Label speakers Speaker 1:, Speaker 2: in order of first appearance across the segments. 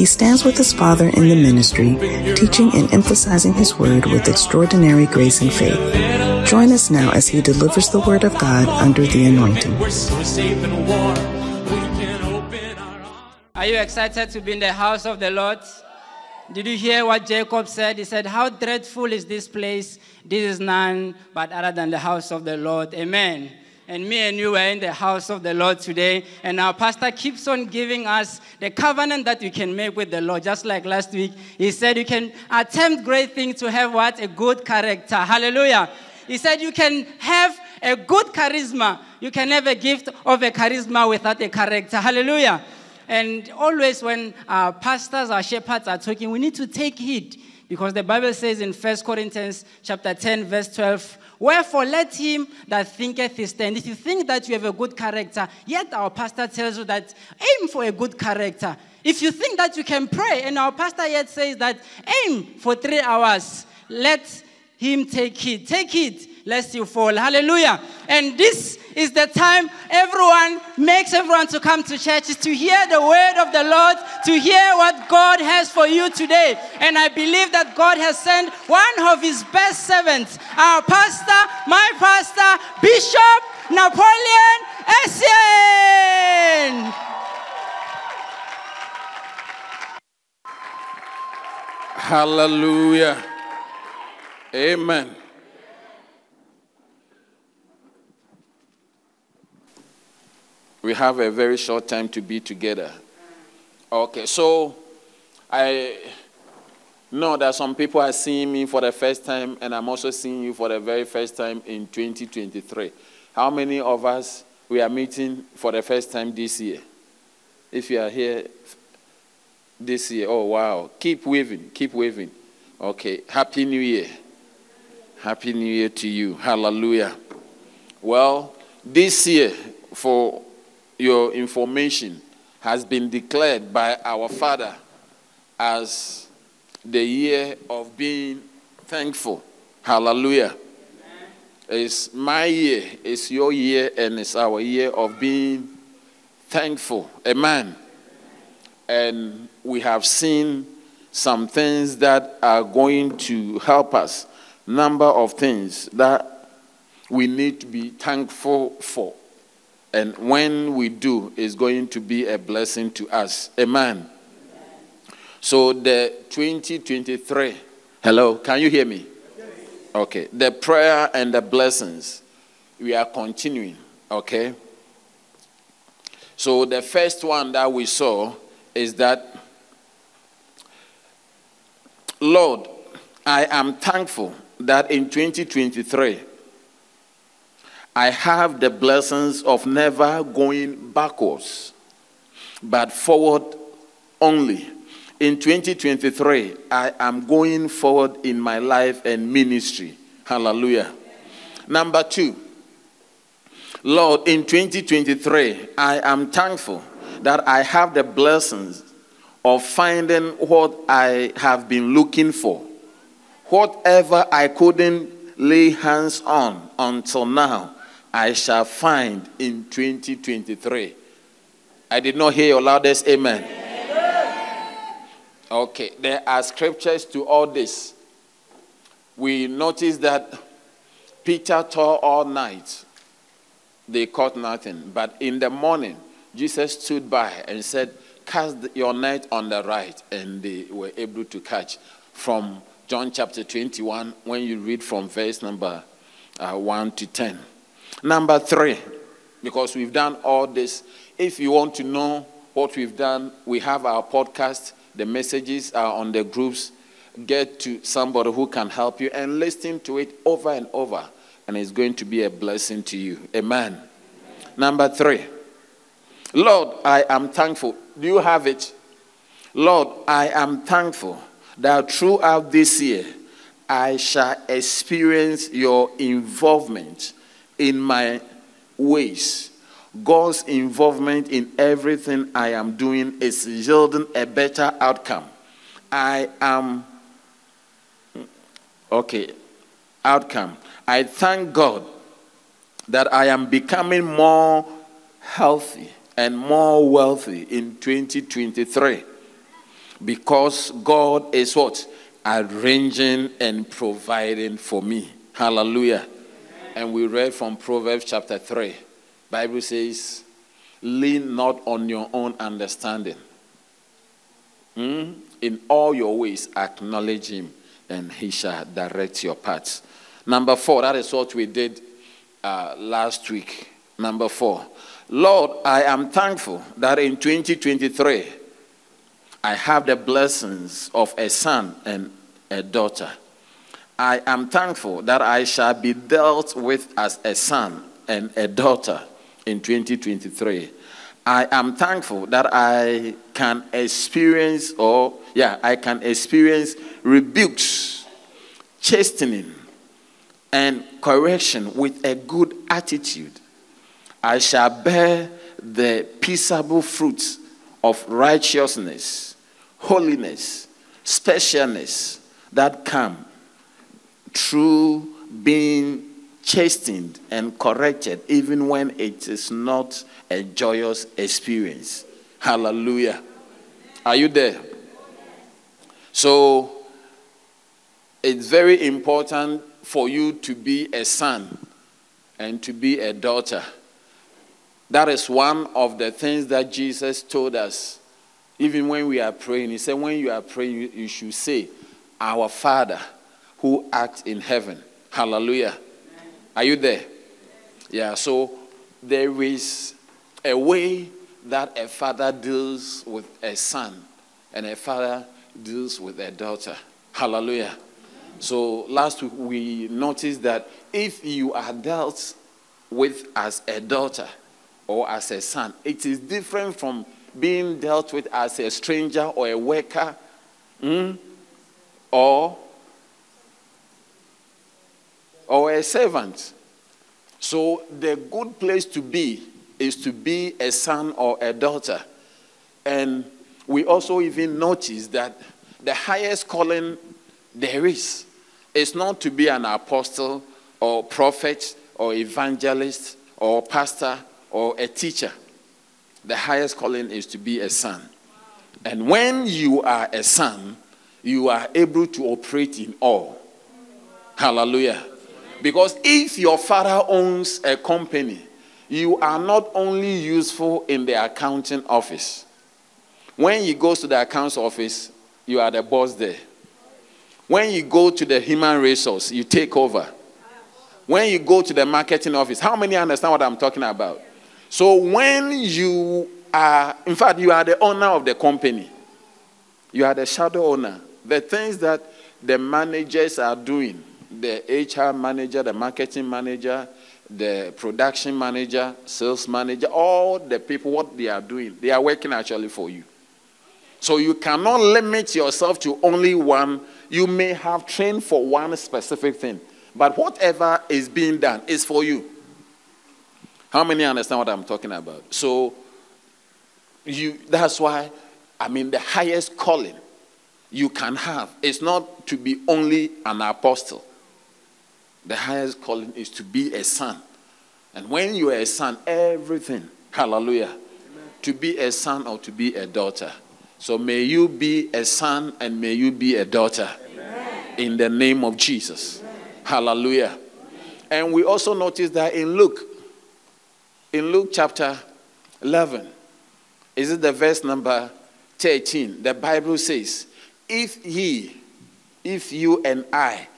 Speaker 1: He stands with his father in the ministry, teaching and emphasizing his word with extraordinary grace and faith. Join us now as he delivers the word of God under the anointing.
Speaker 2: Are you excited to be in the house of the Lord? Did you hear what Jacob said? He said, How dreadful is this place? This is none but other than the house of the Lord. Amen. And me and you are in the house of the Lord today. And our pastor keeps on giving us the covenant that we can make with the Lord. Just like last week, he said you can attempt great things to have what? A good character. Hallelujah. He said you can have a good charisma. You can have a gift of a charisma without a character. Hallelujah. And always when our pastors, our shepherds are talking, we need to take heed because the Bible says in 1 Corinthians chapter 10, verse 12, Wherefore let him that thinketh stand. If you think that you have a good character, yet our pastor tells you that aim for a good character. If you think that you can pray, and our pastor yet says that aim for three hours, let him take it. Take it, lest you fall. Hallelujah. And this is the time everyone makes everyone to come to church is to hear the word of the Lord, to hear what God has for you today. And I believe that God has sent one of his best servants, our pastor, my pastor, Bishop Napoleon Essien.
Speaker 3: Hallelujah. Amen. We have a very short time to be together. Okay, so I know that some people are seeing me for the first time, and I'm also seeing you for the very first time in 2023. How many of us we are meeting for the first time this year? If you are here this year, oh wow, keep waving, keep waving. Okay, Happy New Year. Happy New Year to you. Hallelujah. Well, this year, for your information, has been declared by our Father as the year of being thankful. Hallelujah. It's my year, it's your year, and it's our year of being thankful. Amen. And we have seen some things that are going to help us, number of things that we need to be thankful for. And when we do, it's going to be a blessing to us. Amen. So the 2023, hello, can you hear me? Okay. The prayer and the blessings, we are continuing. Okay. So the first one that we saw is that, Lord, I am thankful that in 2023, I have the blessings of never going backwards, but forward only. In 2023, I am going forward in my life and ministry. Hallelujah. Number two, Lord, in 2023, I am thankful that I have the blessings of finding what I have been looking for. Whatever I couldn't lay hands on until now, I shall find in 2023. I did not hear your loudest amen. Okay, there are scriptures to all this. We notice that Peter toiled all night. They caught nothing. But in the morning, Jesus stood by and said, Cast your net on the right. And they were able to catch. From John chapter 21, when you read from verse number uh, 1 to 10. Number three, because we've done all this, if you want to know what we've done, we have our podcast. The messages are on the groups. Get to somebody who can help you and listen to it over and over, and it's going to be a blessing to you. Amen. Amen. Number three, Lord, I am thankful. Do you have it? Lord, I am thankful that throughout this year, I shall experience your involvement in my ways. God's involvement in everything I am doing is yielding a better outcome. I am, okay, outcome. I thank God that I am becoming more healthy and more wealthy in 2023 because God is what? Arranging and providing for me. Hallelujah. And we read from Proverbs chapter 3. Bible says, lean not on your own understanding. Hmm? In all your ways, acknowledge him, and he shall direct your paths. Number four, that is what we did uh, last week. Number four, Lord, I am thankful that in 2023, I have the blessings of a son and a daughter. I am thankful that I shall be dealt with as a son and a daughter in 2023. I am thankful that I can experience, or yeah, I can experience rebukes, chastening, and correction with a good attitude. I shall bear the peaceable fruits of righteousness, holiness, specialness that come through being chastened and corrected, even when it is not a joyous experience. Hallelujah. Are you there? So, it's very important for you to be a son and to be a daughter. That is one of the things that Jesus told us, even when we are praying. He said, When you are praying, you, should say, Our Father who act in heaven. Hallelujah. Are you there? Yeah, so there is a way that a father deals with a son, and a father deals with a daughter. Hallelujah. So last week we noticed that if you are dealt with as a daughter or as a son, it is different from being dealt with as a stranger or a worker mm, or or a servant. So the good place to be is to be a son or a daughter. And we also even notice that the highest calling there is is not to be an apostle or prophet or evangelist or pastor or a teacher. The highest calling is to be a son. And when you are a son, you are able to operate in all. Hallelujah. Because if your father owns a company, you are not only useful in the accounting office. When he goes to the accounts office, you are the boss there. When you go to the human resource, you take over. When you go to the marketing office, how many understand what I'm talking about? So when you are, in fact, you are the owner of the company, you are the shadow owner. The things that the managers are doing, the HR manager, the marketing manager, the production manager, sales manager, all the people, what they are doing, they are working actually for you. So you cannot limit yourself to only one. You may have trained for one specific thing, but whatever is being done is for you. How many understand what I'm talking about? So you that's why I mean the highest calling you can have is not to be only an apostle. The highest calling is to be a son. And when you are a son, everything, hallelujah, Amen. to be a son or to be a daughter. So may you be a son and may you be a daughter Amen. in the name of Jesus. Amen. Hallelujah. And we also notice that in Luke, in Luke chapter 11, is it the verse number 13? The Bible says, If ye, if you and I,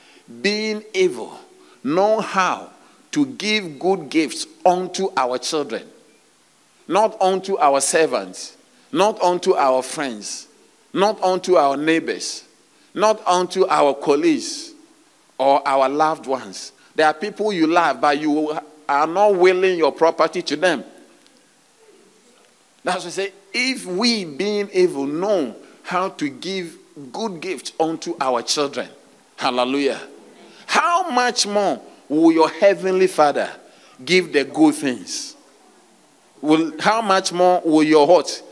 Speaker 3: being evil, know how to give good gifts unto our children, not unto our servants, not unto our friends, not unto our neighbors, not unto our colleagues or our loved ones. There are people you love, but you are not willing your property to them. That's why I say, if we, being evil, know how to give good gifts unto our children, Hallelujah. How much more will your heavenly Father give the good things? Will, how much more will your what?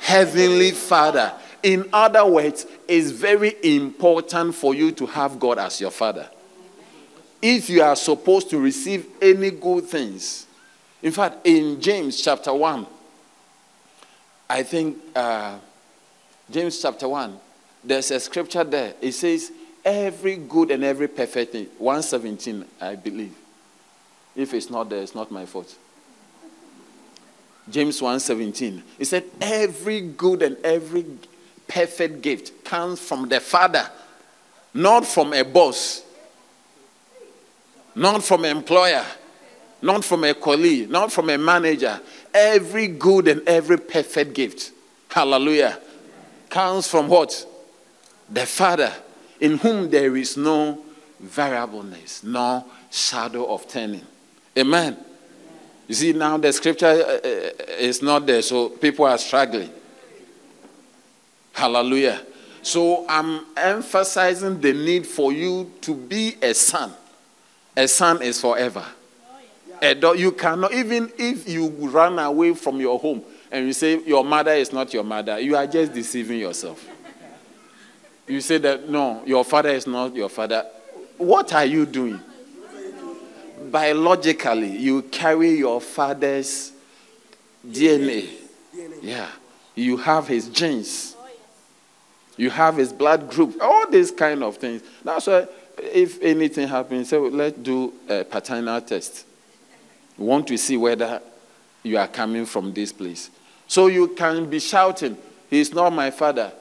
Speaker 3: Heavenly Father. In other words, it's very important for you to have God as your Father. If you are supposed to receive any good things, in fact, in James chapter 1, I think uh, James chapter 1, there's a scripture there. It says, every good and every perfect thing. 117, I believe. If it's not there, it's not my fault. James 1:17. He said, Every good and every perfect gift comes from the Father, not from a boss, not from an employer, not from a colleague, not from a manager. Every good and every perfect gift, hallelujah, comes from what? The Father in whom there is no variableness, no shadow of turning. Amen. You see, now the scripture uh, uh, is not there, so people are struggling. Hallelujah. So I'm emphasizing the need for you to be a son. A son is forever. You cannot, even if you run away from your home and you say your mother is not your mother, you are just deceiving yourself. You say that, no, your father is not your father. What are you doing? Biologically, you carry your father's DNA. Yeah. You have his genes. You have his blood group. All these kind of things. That's why if anything happens, so let's do a paternal test. Want to see whether you are coming from this place. So you can be shouting, He's not my father.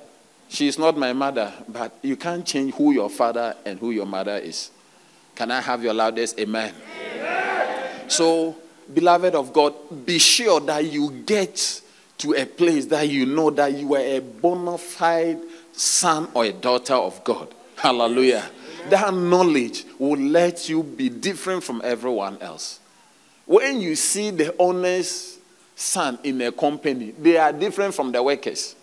Speaker 3: She is not my mother, but you can't change who your father and who your mother is. Can I have your loudest amen? amen? So, beloved of God, be sure that you get to a place that you know that you are a bona fide son or a daughter of God. Hallelujah. Amen. That knowledge will let you be different from everyone else. When you see the owner's son in a company, they are different from the workers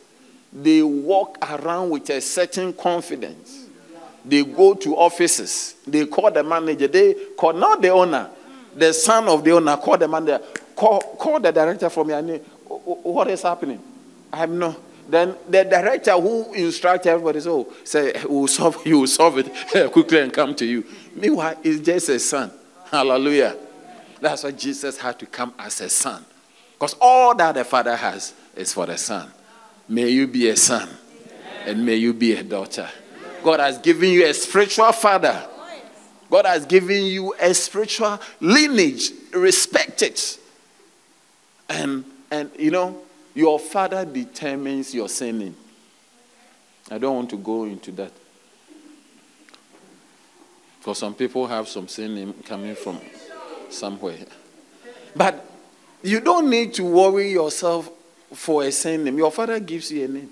Speaker 3: they walk around with a certain confidence. They go to offices. They call the manager. They call not the owner, the son of the owner. Call the manager. Call, call the director from your name. What is happening? I have no. Then the director who instructs everybody, so say, we'll solve, you will solve it quickly and come to you. Meanwhile, it's just a son. Hallelujah. That's why Jesus had to come as a son. Because all that the Father has is for the Son. May you be a son and may you be a daughter. God has given you a spiritual father. God has given you a spiritual lineage. Respect it. And, and you know, your father determines your sinning. I don't want to go into that. Because some people have some sin coming from somewhere. But you don't need to worry yourself for a same name. Your father gives you a name.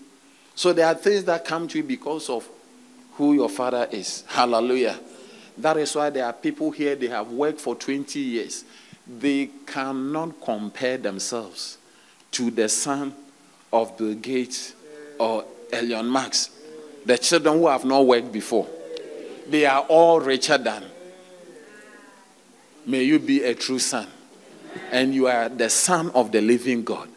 Speaker 3: So there are things that come to you because of who your father is. Hallelujah. That is why there are people here, they have worked for 20 years. They cannot compare themselves to the son of Bill Gates or Elon Musk. The children who have not worked before. They are all richer than. May you be a true son. And you are the son of the living God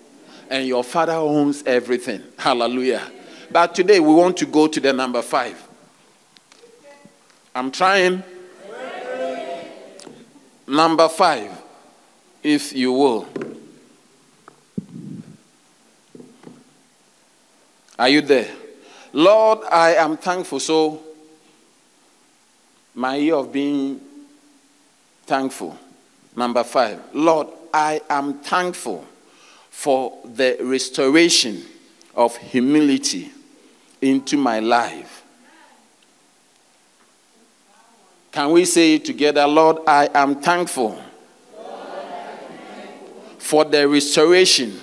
Speaker 3: and your father owns everything. Hallelujah. But today we want to go to the number five. I'm trying. Number five, if you will. Are you there? Lord, I am thankful. So, my year of being thankful. Number five, Lord, I am thankful for the restoration of humility into my life. Can we say together? Lord, I am thankful for the restoration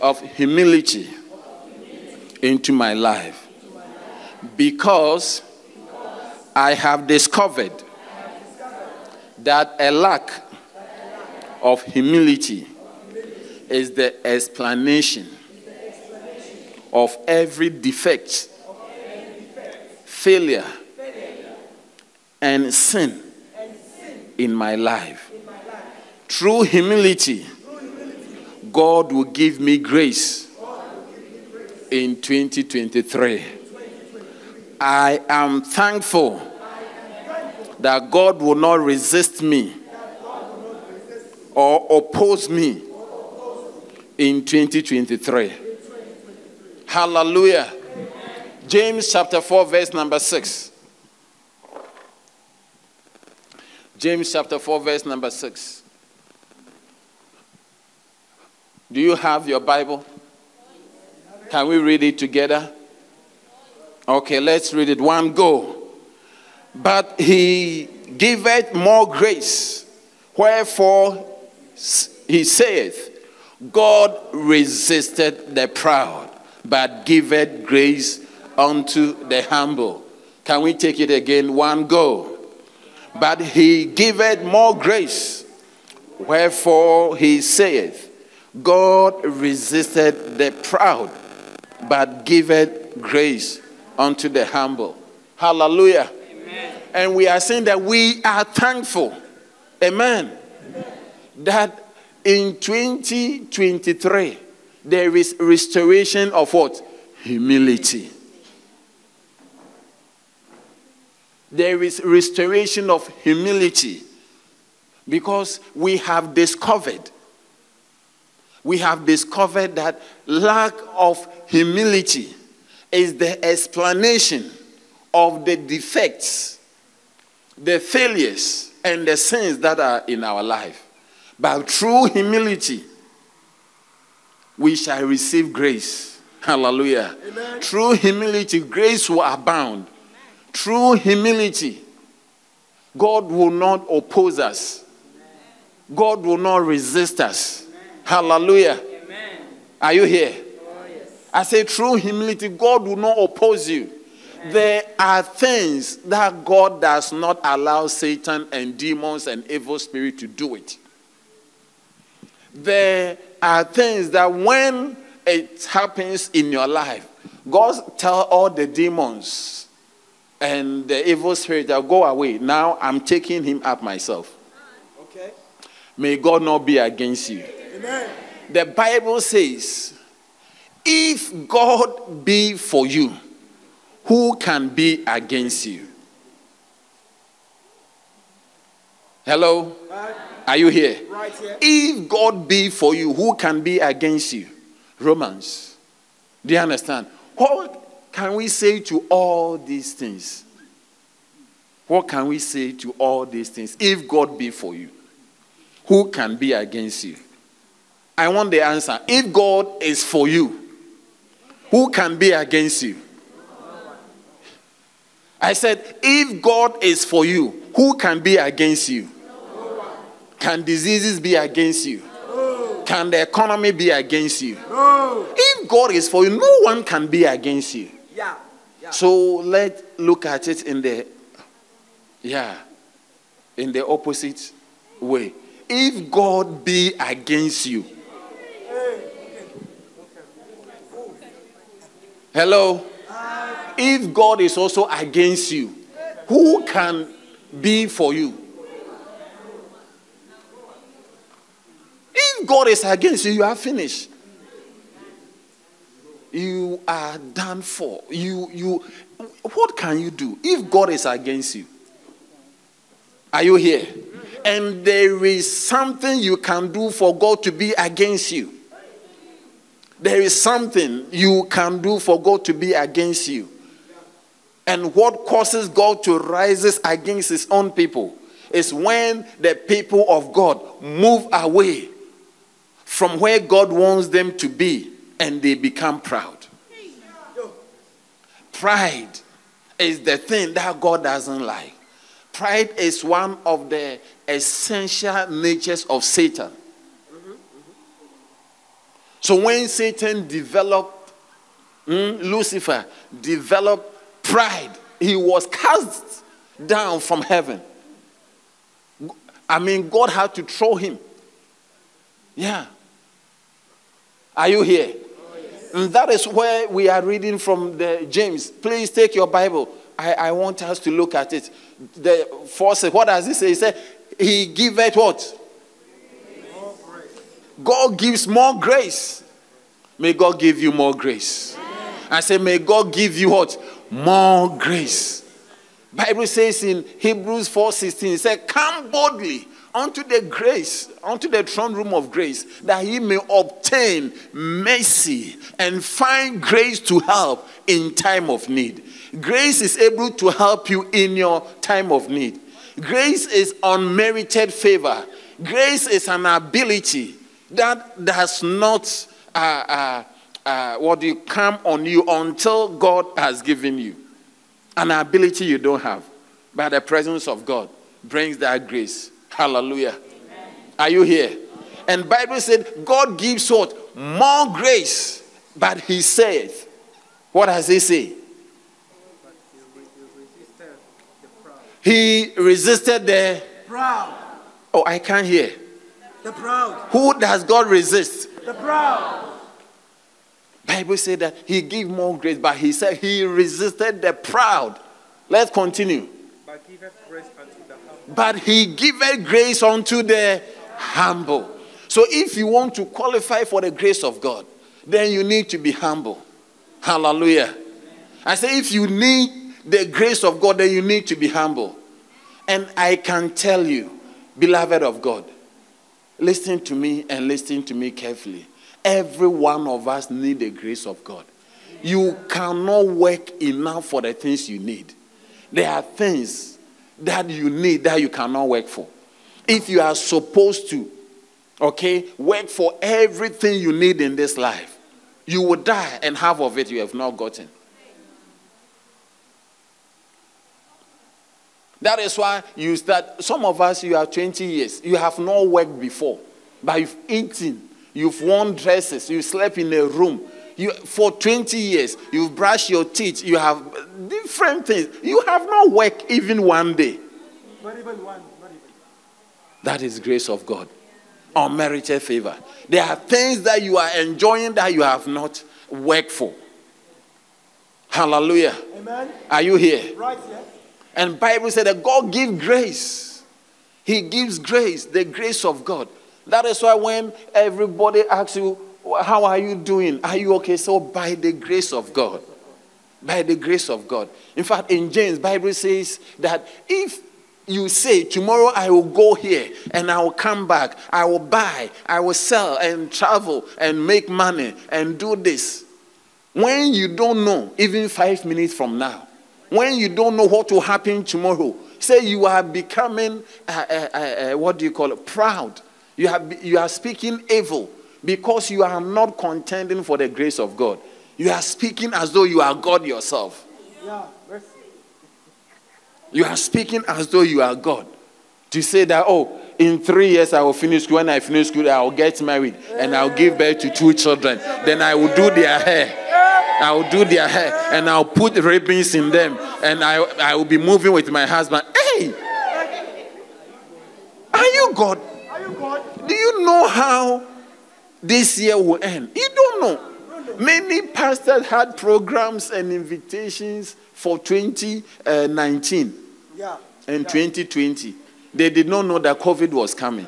Speaker 3: of humility into my life because I have discovered that a lack of humility is the explanation of every defect, failure, and sin in my life. Through humility, God will give me grace in 2023. I am thankful that God will not resist me or oppose me in 2023. Hallelujah. James chapter 4, verse number 6. James chapter 4, verse number 6. Do you have your Bible? Can we read it together? Okay, let's read it. One go. But he giveth more grace. Wherefore he saith, God resisted the proud, but giveth grace unto the humble. Can we take it again? One go. But he giveth more grace. Wherefore he saith, God resisted the proud, but giveth grace unto the humble. Hallelujah. Amen. And we are saying that we are thankful. Amen. Amen. That in 2023, there is restoration of what? Humility. There is restoration of humility because we have discovered we have discovered that lack of humility is the explanation of the defects, the failures, and the sins that are in our life. But through humility, we shall receive grace. Hallelujah. Amen. Through humility, grace will abound. Through humility, God will not oppose us, God will not resist us. Hallelujah. Amen. Are you here? Oh, yes. I say, through humility, God will not oppose you. There are things that God does not allow Satan and demons and evil spirit to do it. There are things that when it happens in your life, God tell all the demons and the evil spirit that go away. Now I'm taking him up myself. Okay. May God not be against you. Amen. The Bible says, if God be for you, who can be against you? Hello? Are you here? Right here. If God be for you, who can be against you? Romans. Do you understand? What can we say to all these things? What can we say to all these things? If God be for you, who can be against you? I want the answer. If God is for you, who can be against you? I said, if God is for you, who can be against you? Can diseases be against you? Can the economy be against you? If God is for you, no one can be against you. Yeah. yeah. So let's look at it in the yeah, in the opposite way. If God be against you, Hello? If God is also against you, who can be for you? If God is against you, you are finished. You are done for. You you what can you do if God is against you? Are you here? And there is something you can do for God to be against you. There is something you can do for God to be against you. And what causes God to rise against his own people is when the people of God move away from where God wants them to be and they become proud. Pride is the thing that God doesn't like. Pride is one of the essential natures of Satan. So when Satan developed, mm, Lucifer developed pride, he was cast down from heaven. I mean, God had to throw him. Yeah. Are you here? And that is where we are reading from the James. Please take your Bible. I, I want us to look at it. The force, what does he say? He said, He giveth what? God gives more grace. May God give you more grace. I say, may God give you what? More grace. Bible says in Hebrews 4:16, it said, Come boldly unto the grace, unto the throne room of grace, that he may obtain mercy and find grace to help in time of need. Grace is able to help you in your time of need. Grace is unmerited favor. Grace is an ability that does not uh, uh, uh, what you come on you until God has given you. An ability you don't have. But the presence of God brings that grace. Hallelujah. Amen. Are you here? And Bible said God gives what? More grace. But he said, what does he say? He resisted the
Speaker 4: proud.
Speaker 3: Oh, I can't hear.
Speaker 4: The proud.
Speaker 3: Who does God resist?
Speaker 4: The proud.
Speaker 3: Bible said that he gave more grace, but he said he resisted the proud. Let's continue.
Speaker 4: But giveth grace unto the humble.
Speaker 3: But he giveth grace unto the humble. So if you want to qualify for the grace of God, then you need to be humble. Hallelujah. I say if you need the grace of God, then you need to be humble. And I can tell you, beloved of God, listen to me and listen to me carefully. Every one of us need the grace of God. You cannot work enough for the things you need. There are things that you need that you cannot work for. If you are supposed to, okay, work for everything you need in this life, you will die and half of it you have not gotten. That is why you start. Some of us, you are 20 years, you have not worked before, but you've eaten, you've worn dresses, you slept in a room. You, for 20 years, you've brushed your teeth, you have different things. You have not worked even one day.
Speaker 4: Not even one. Not even.
Speaker 3: That is grace of God. Unmerited favor. There are things that you are enjoying that you have not worked for. Hallelujah.
Speaker 4: Amen.
Speaker 3: Are you here?
Speaker 4: Right here.
Speaker 3: And Bible said that God gives grace. He gives grace, the grace of God. That is why when everybody asks you, how are you doing? Are you okay? So by the grace of God. By the grace of God. In fact, in James, Bible says that if you say, Tomorrow I will go here and I will come back, I will buy, I will sell and travel and make money and do this. When you don't know, even five minutes from now, when you don't know what will happen tomorrow, say you are becoming, uh, uh, uh, what do you call it, proud. You, have, you are speaking evil because you are not contending for the grace of God. You are speaking as though you are God yourself.
Speaker 4: Yeah.
Speaker 3: You are speaking as though you are God. To say that, oh, in three years I will finish school. When I finish school, I will get married and I'll give birth to two children. Then I will do their hair. I will do their hair and I'll put ribbons in them and I, I will be moving with my husband. Hey! Are you God?
Speaker 4: Are you God?
Speaker 3: Do you know how this year will end? You don't know. Many pastors had programs and invitations for 2019
Speaker 4: Yeah.
Speaker 3: and 2020. They did not know that COVID was coming.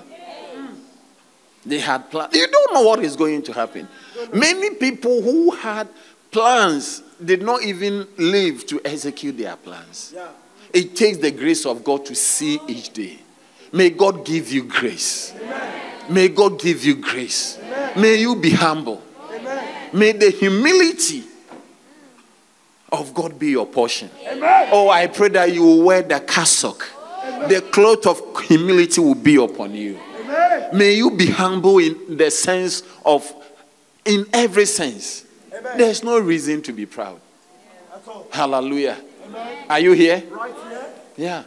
Speaker 3: They had plans. You don't know what is going to happen. Many people who had plans did not even live to execute their plans.
Speaker 4: Yeah.
Speaker 3: It takes the grace of God to see each day. May God give you grace. May God give you grace. May you be humble.
Speaker 4: Amen.
Speaker 3: May the humility of God be your portion.
Speaker 4: Amen.
Speaker 3: Oh, I pray that you will wear the cassock. The cloth of humility will be upon you.
Speaker 4: Amen.
Speaker 3: May you be humble in the sense of, in every sense.
Speaker 4: Amen.
Speaker 3: There's no reason to be proud. Hallelujah.
Speaker 4: Amen.
Speaker 3: Are you here?
Speaker 4: Right here.
Speaker 3: Yeah.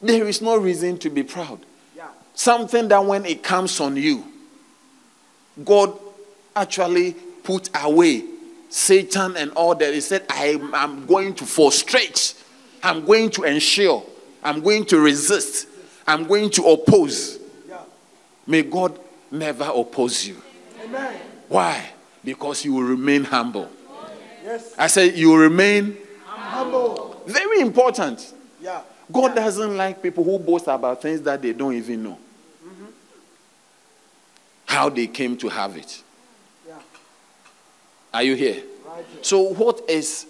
Speaker 3: There is no reason to be proud.
Speaker 4: Yeah.
Speaker 3: Something that when it comes on you, God actually put away Satan and all that. He said, I am going to frustrate, I'm going to ensure, I'm going to resist, I'm going to oppose. May God never oppose you.
Speaker 4: Amen.
Speaker 3: Why? Because you will remain humble.
Speaker 4: Yes.
Speaker 3: I said, you will remain
Speaker 4: Humble.
Speaker 3: Very important.
Speaker 4: Yeah.
Speaker 3: God doesn't like people who boast about things that they don't even know. How they came to have it.
Speaker 4: Yeah.
Speaker 3: Are you here?
Speaker 4: Right.
Speaker 3: So, what is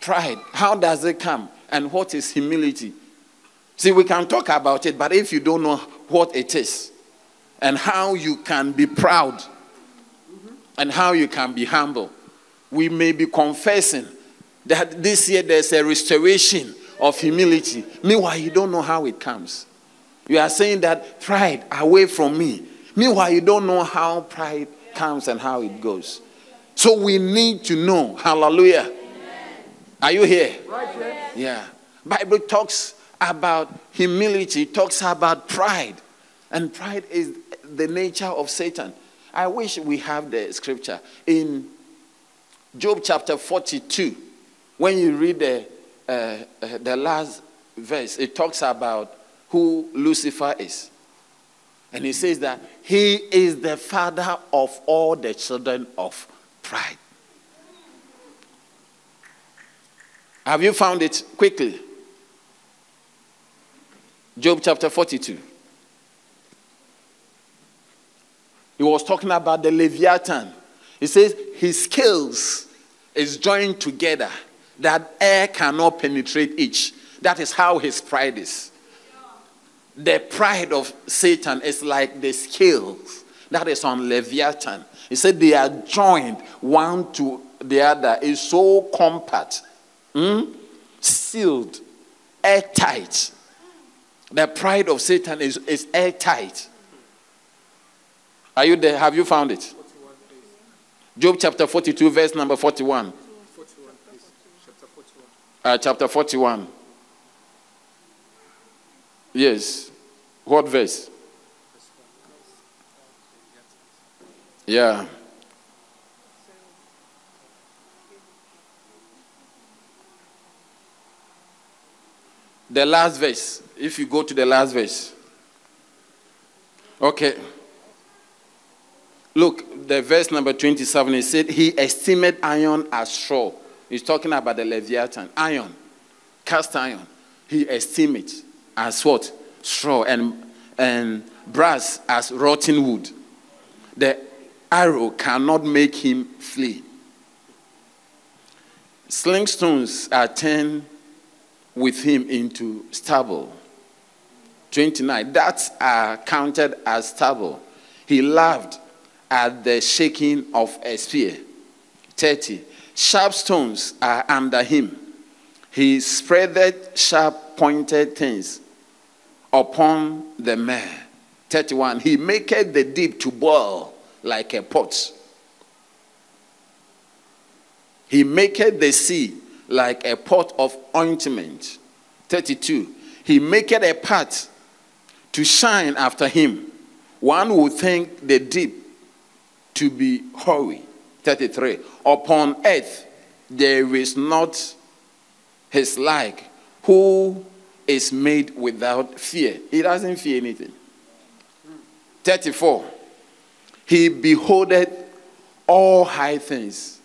Speaker 3: pride? How does it come? And what is humility? See, we can talk about it, but if you don't know what it is and how you can be proud mm-hmm. and how you can be humble, we may be confessing that this year there's a restoration of humility. Meanwhile, you don't know how it comes. You are saying that pride away from me. Meanwhile, you don't know how pride comes and how it goes. So we need to know. Hallelujah. Are you here? Yeah. Bible talks about humility, talks about pride. And pride is the nature of Satan. I wish we have the scripture in Job chapter 42. When you read the, uh, uh, the last verse, it talks about who Lucifer is. And he says that he is the father of all the children of pride. Have you found it quickly? Job chapter 42. He was talking about the Leviathan. He says his scales is joined together that air cannot penetrate each. That is how his pride is. The pride of Satan is like the scales that is on Leviathan. He said they are joined one to the other, is so compact, hmm, sealed, airtight. The pride of Satan is, is airtight. Are you there? Have you found it? Job chapter 42, verse number 41. Uh, chapter 41. Yes. What verse? Yeah. The last verse. If you go to the last verse. Okay. Look, the verse number 27, it said, He esteemed iron as straw. He's talking about the Leviathan. Iron, cast iron. He esteemed it as what? Straw. And, and brass as rotten wood. The arrow cannot make him flee. Sling stones are turned with him into stubble. 29. That are counted as stubble. He laughed at the shaking of a spear. 30. Sharp stones are under him. He spreadeth sharp pointed things upon the man. 31. He maketh the deep to boil like a pot. He maketh the sea like a pot of ointment. 32. He maketh a path to shine after him. One would think the deep to be hoary. 33. Upon earth there is not his like, who is made without fear. He doesn't fear anything. 34. He beholdeth all high things.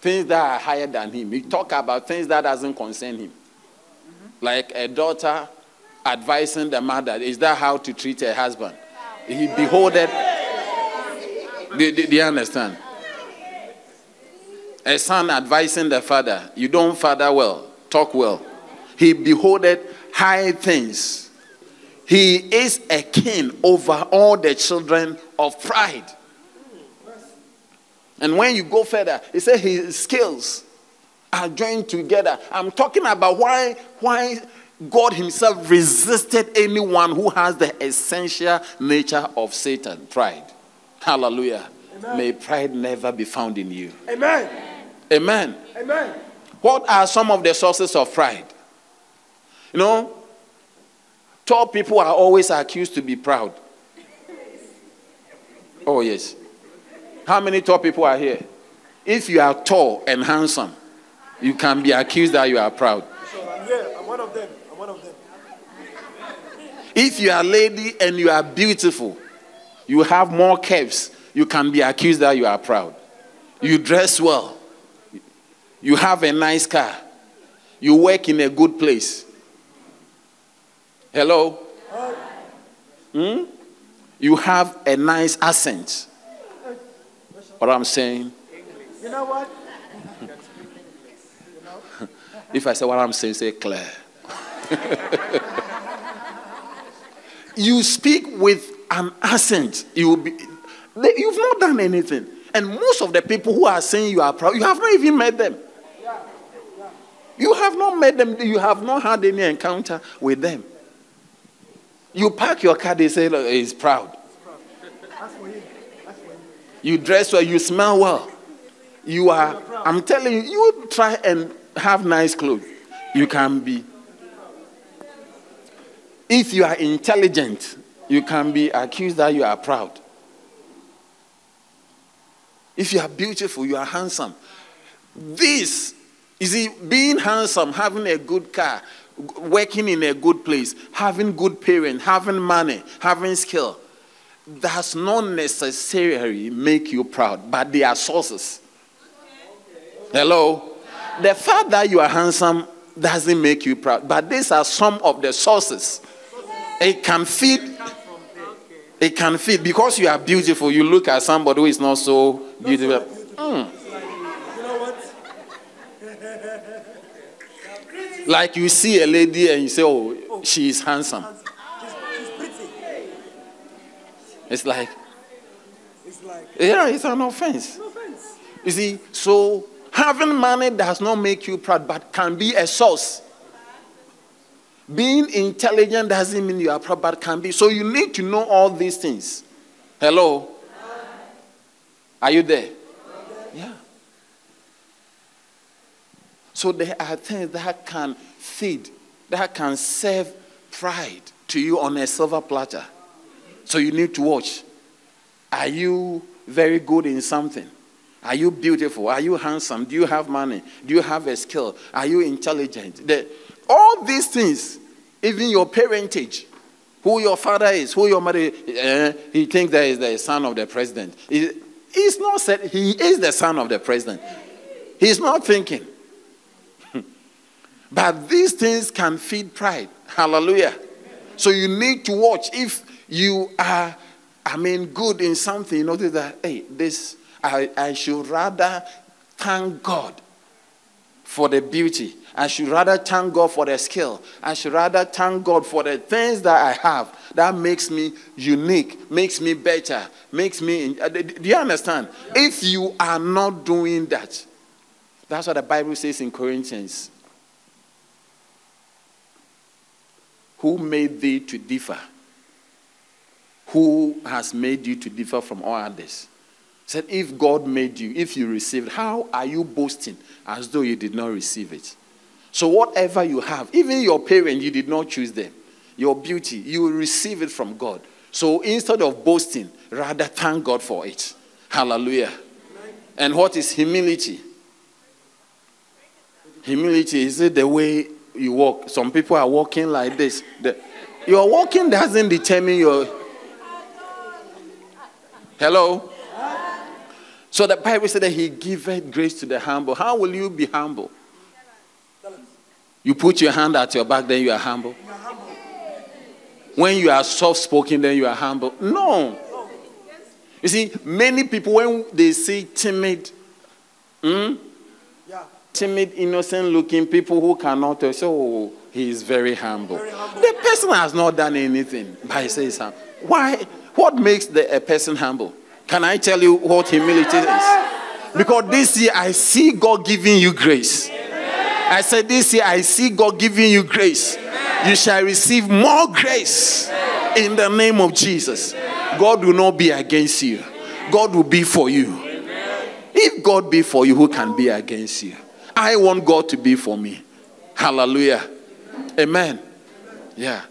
Speaker 3: Things that are higher than him. He talk about things that doesn't concern him. Like a daughter advising the mother, is that how to treat a husband? He beholdeth. Do, do, do you understand? A son advising the father, you don't father well, talk well. He beholdeth high things. He is a king over all the children of pride. And when you go further, he said his skills are joined together. I'm talking about why, why God Himself resisted anyone who has the essential nature of Satan, pride. Hallelujah.
Speaker 4: Amen.
Speaker 3: May pride never be found in you.
Speaker 4: Amen.
Speaker 3: Amen.
Speaker 4: Amen.
Speaker 3: What are some of the sources of pride? You know, tall people are always accused to be proud. Oh, yes. How many tall people are here? If you are tall and handsome, you can be accused that you are proud.
Speaker 4: I'm here. I'm one of them. I'm one of them.
Speaker 3: If you are lady and you are beautiful, you have more curves, you can be accused that you are proud. You dress well, you have a nice car, You work in a good place. Hello? Hmm? You have a nice accent. What I'm saying?
Speaker 4: You know what?
Speaker 3: If I say what I'm saying, say Claire. you speak with an accent. You will be, you've not done anything. And most of the people who are saying you are proud, you have not even met them. You have not met them. You have not had any encounter with them. You park your car, they say, Look, he's proud. You dress well, you smell well. You are, I'm telling you, you try and have nice clothes. You can be. If you are intelligent, you can be accused that you are proud. If you are beautiful, you are handsome. This, you see, being handsome, having a good car, working in a good place, having good parents, having money, having skill, does not necessarily make you proud, but they are sources. Hello? The fact that you are handsome doesn't make you proud, but these are some of the sources. It can feed. It can feed because you are beautiful. You look at somebody who is not so beautiful. Mm. Like you see a lady and you say, "Oh, she is handsome." It's like,
Speaker 4: It's like,
Speaker 3: yeah, it's an offense. You see, so having money does not make you proud, but can be a source. Being intelligent doesn't mean you are proud, but can be. So you need to know all these things. Hello? Are you there? So there are things that can feed, that can serve pride to you on a silver platter. So you need to watch. Are you very good in something? Are you beautiful? Are you handsome? Do you have money? Do you have a skill? Are you intelligent? The, all these things, even your parentage, who your father is, who your mother is, eh, he thinks that is the son of the president. He, he's not said he is the son of the president. He's not thinking. But these things can feed pride. Hallelujah. So you need to watch if you are, I mean, good in something, you notice that, hey, this, I, I should rather thank God for the beauty. I should rather thank God for the skill. I should rather thank God for the things that I have that makes me unique, makes me better, makes me. Uh, do you understand? If you are not doing that, that's what the Bible says in Corinthians. Who made thee to differ? Who has made you to differ from all others? Said, if God made you, if you received, how are you boasting as though you did not receive it? So, whatever you have, even your parents, you did not choose them. Your beauty, you receive it from God. So, instead of boasting, rather thank God for it. Hallelujah. And what is humility? Humility is it the way you walk? Some people are walking like this. The, your walking doesn't determine your. Hello? So the Bible said that He giveth grace to the humble. How will you be humble? You put your hand at your back, then you are humble. When you are soft spoken, then you are humble. No. You see, many people, when they see timid, hmm. Timid, innocent looking people who cannot tell, so oh, he is very humble. The person has not done anything, but he says, uh, why? What makes the, a person humble? Can I tell you what humility is? Because this year I see God giving you grace. I said, This year I see God giving you grace. You shall receive more grace in the name of Jesus. God will not be against you, God will be for you. If God be for you, who can be against you? I want God to be for me. Hallelujah. Amen. Yeah.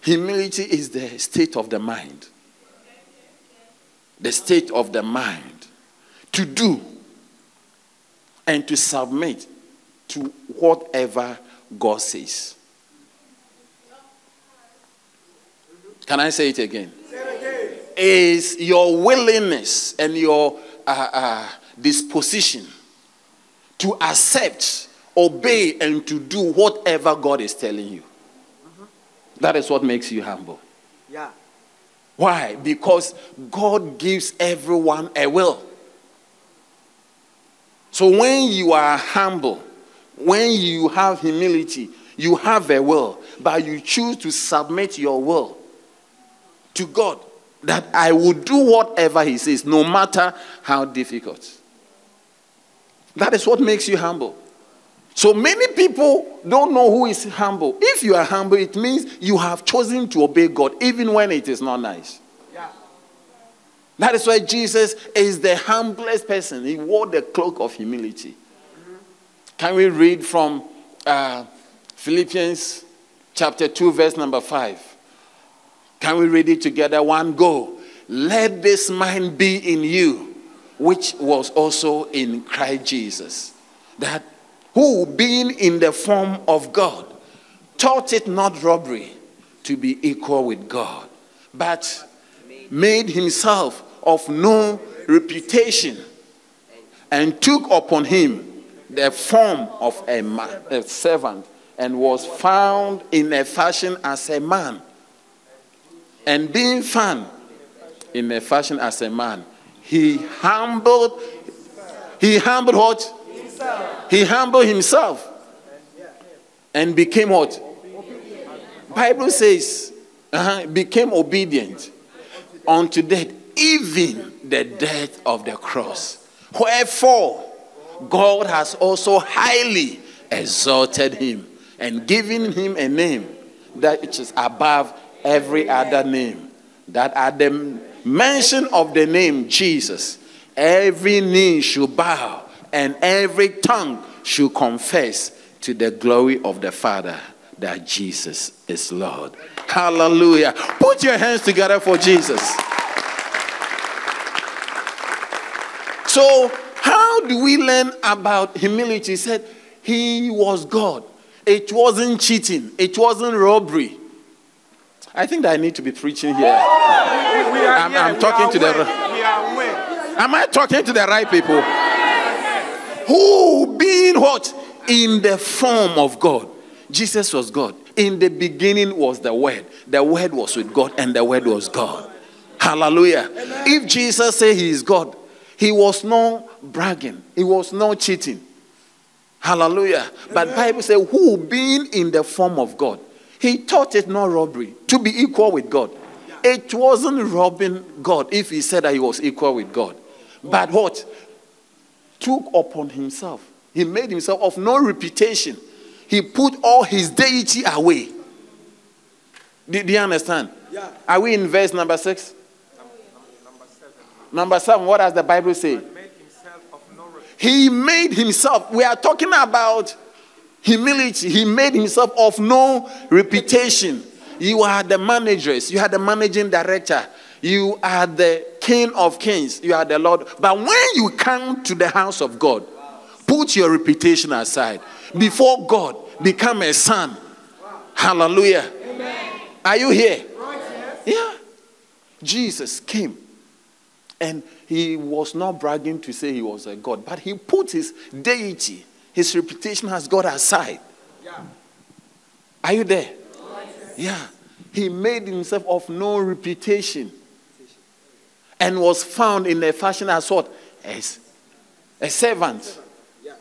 Speaker 3: Humility is the state of the mind. The state of the mind to do and to submit to whatever God says. Can I say it again? Is your willingness and your uh, uh, disposition to accept obey and to do whatever God is telling you. Uh-huh. That is what makes you humble.
Speaker 4: Yeah.
Speaker 3: Why? Because God gives everyone a will. So when you are humble, when you have humility, you have a will, but you choose to submit your will to God that I will do whatever He says, no matter how difficult. That is what makes you humble. So many people don't know who is humble. If you are humble, it means you have chosen to obey God, even when it is not nice.
Speaker 4: Yeah.
Speaker 3: That is why Jesus is the humblest person. He wore the cloak of humility. Can we read from uh, Philippians chapter 2, verse number 5? Can we read it together? One go. Let this mind be in you, which was also in Christ Jesus. That who, being in the form of God, thought it not robbery to be equal with God, but made himself of no reputation and took upon him the form of a, a servant and was found in a fashion as a man. And being found in a fashion as a man, he humbled, he humbled what? He humbled himself and became what? Bible says, uh became obedient unto death, even the death of the cross. Wherefore, God has also highly exalted him and given him a name that is above every other name. That at the mention of the name Jesus, every knee should bow and every tongue should confess to the glory of the Father that Jesus is Lord. Hallelujah. Put your hands together for Jesus. So, how do we learn about humility? He said, He was God. It wasn't cheating, it wasn't robbery. I think that I need to be preaching here. I'm, I'm talking to the. Am I talking to the right people? Who being what? In the form of God. Jesus was God. In the beginning was the Word. The Word was with God, and the Word was God. Hallelujah. If Jesus said he is God, he was no bragging, he was no cheating. Hallelujah. But Bible says, who being in the form of God, he thought it not robbery to be equal with God. It wasn't robbing God if he said that he was equal with God. But what? Took upon himself. He made himself of no reputation. He put all his deity away. Do, do you understand?
Speaker 4: Yeah.
Speaker 3: Are we in verse number six? Number seven, what does the Bible say? He made himself. We are talking about humility. He made himself of no reputation. You are the managers, you are the managing director, you are the king of kings, you are the Lord. But when you come to the house of God, put your reputation aside. Before God, become a son. Hallelujah. Are you here? Yeah. Jesus came and he was not bragging to say he was a God, but he put his deity, his reputation has got aside. Yeah. Are you there? Yeah. He made himself of no reputation and was found in a fashion as what? As a servant. Yeah.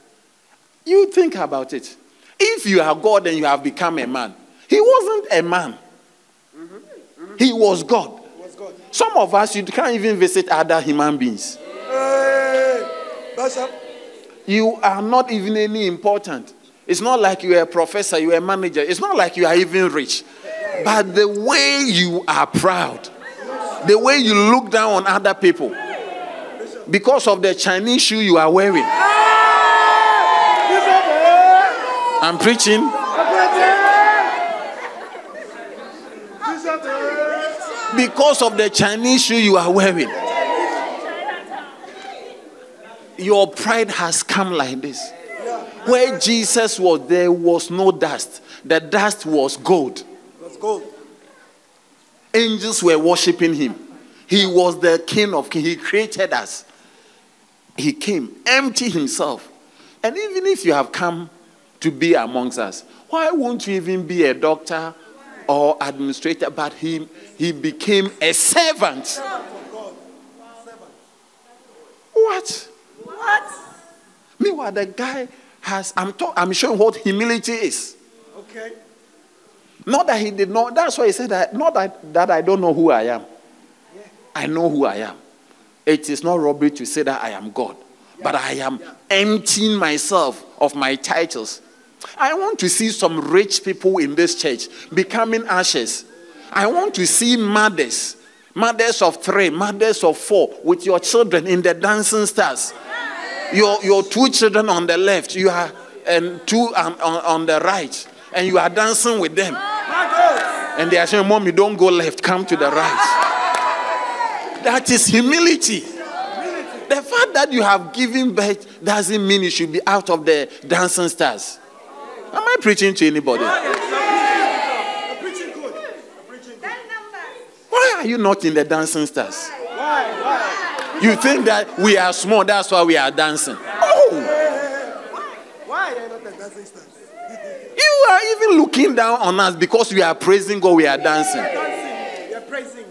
Speaker 3: You think about it. If you are God and you have become a man, he wasn't a man, mm-hmm. he was God.
Speaker 4: Was God.
Speaker 3: Some of us, you can't even visit other human beings.
Speaker 4: Hey, Bishop.
Speaker 3: You are not even any important. It's not like you are a professor, you are a manager. It's not like you are even rich. But the way you are proud, the way you look down on other people, because of the Chinese shoe you are wearing. I'm preaching. Because of the Chinese shoe you are wearing. Your pride has come like this. Where Jesus was, there was no dust. The dust was gold.
Speaker 4: Let's go.
Speaker 3: Angels were worshiping him. He was the king of kings. He created us. He came, empty himself. And even if you have come to be amongst us. Why won't you even be a doctor or administrator? But he, he became a servant. What?
Speaker 4: What?
Speaker 3: Meanwhile, the guy has, I'm, talk, I'm showing what humility is.
Speaker 4: Okay.
Speaker 3: Not that he did not, that's why he said that, not that, that I don't know who I am. I know who I am. It is not robbery to say that I am God, but I am emptying myself of my titles. I want to see some rich people in this church becoming ashes. I want to see mothers, mothers of three, mothers of four, with your children in the dancing stars. Your, your two children on the left, you are, and two on, on, on the right, and you are dancing with them. And they are saying, Mommy, don't go left, come to the right. That is humility. The fact that you have given birth doesn't mean you should be out of the dancing stars. Am I preaching to anybody? Why are you not in the dancing stars?
Speaker 4: Why? Why?
Speaker 3: You think that we are small, that's why we are dancing. Oh,
Speaker 4: Why are you not the dancing stars?
Speaker 3: you are even looking down on us because we are praising God, we are dancing.
Speaker 4: dancing. You're praising.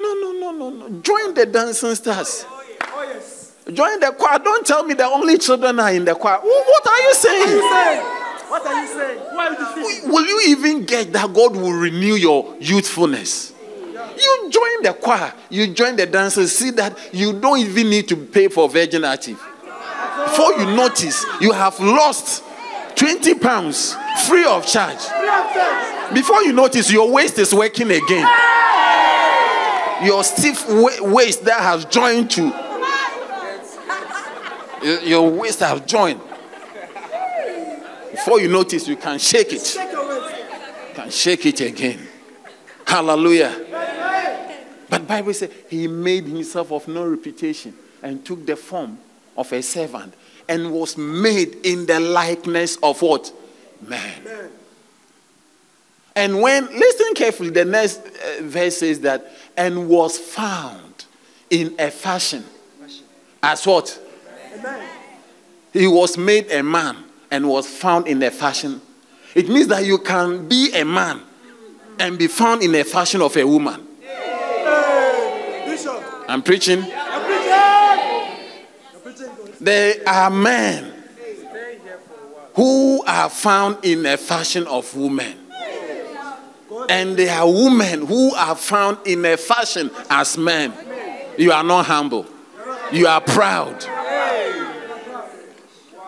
Speaker 3: No, no, no, no, no. Join the dancing stars.
Speaker 4: Oh, oh, oh yes.
Speaker 3: Join the choir. Don't tell me the only children are in the choir. What are you saying?
Speaker 4: Saying. What are you saying? Why are you deceiving?
Speaker 3: Will you even get that God will renew your youthfulness? You join the choir, you join the dancers, see that you don't even need to pay for Virgin Active. Before you notice, you have lost 20 pounds free of charge. Before you notice, your waist is working again. Your stiff wa- waist that has joined to your- waist has joined. Before you notice, you can shake it
Speaker 4: waist.
Speaker 3: can shake it again. Hallelujah. But Bible says he made himself of no reputation and took the form of a servant and was made in the likeness of what? Man. And when, listen carefully, the next uh, verse says that, and was found in a fashion as what?
Speaker 4: Amen.
Speaker 3: He was made a man and was found in a fashion. It means that you can be a man and be found in a fashion of a woman. I'm preaching. There are men who are found in a fashion of women. And there are women who are found in a fashion as men. You are not humble. You are proud.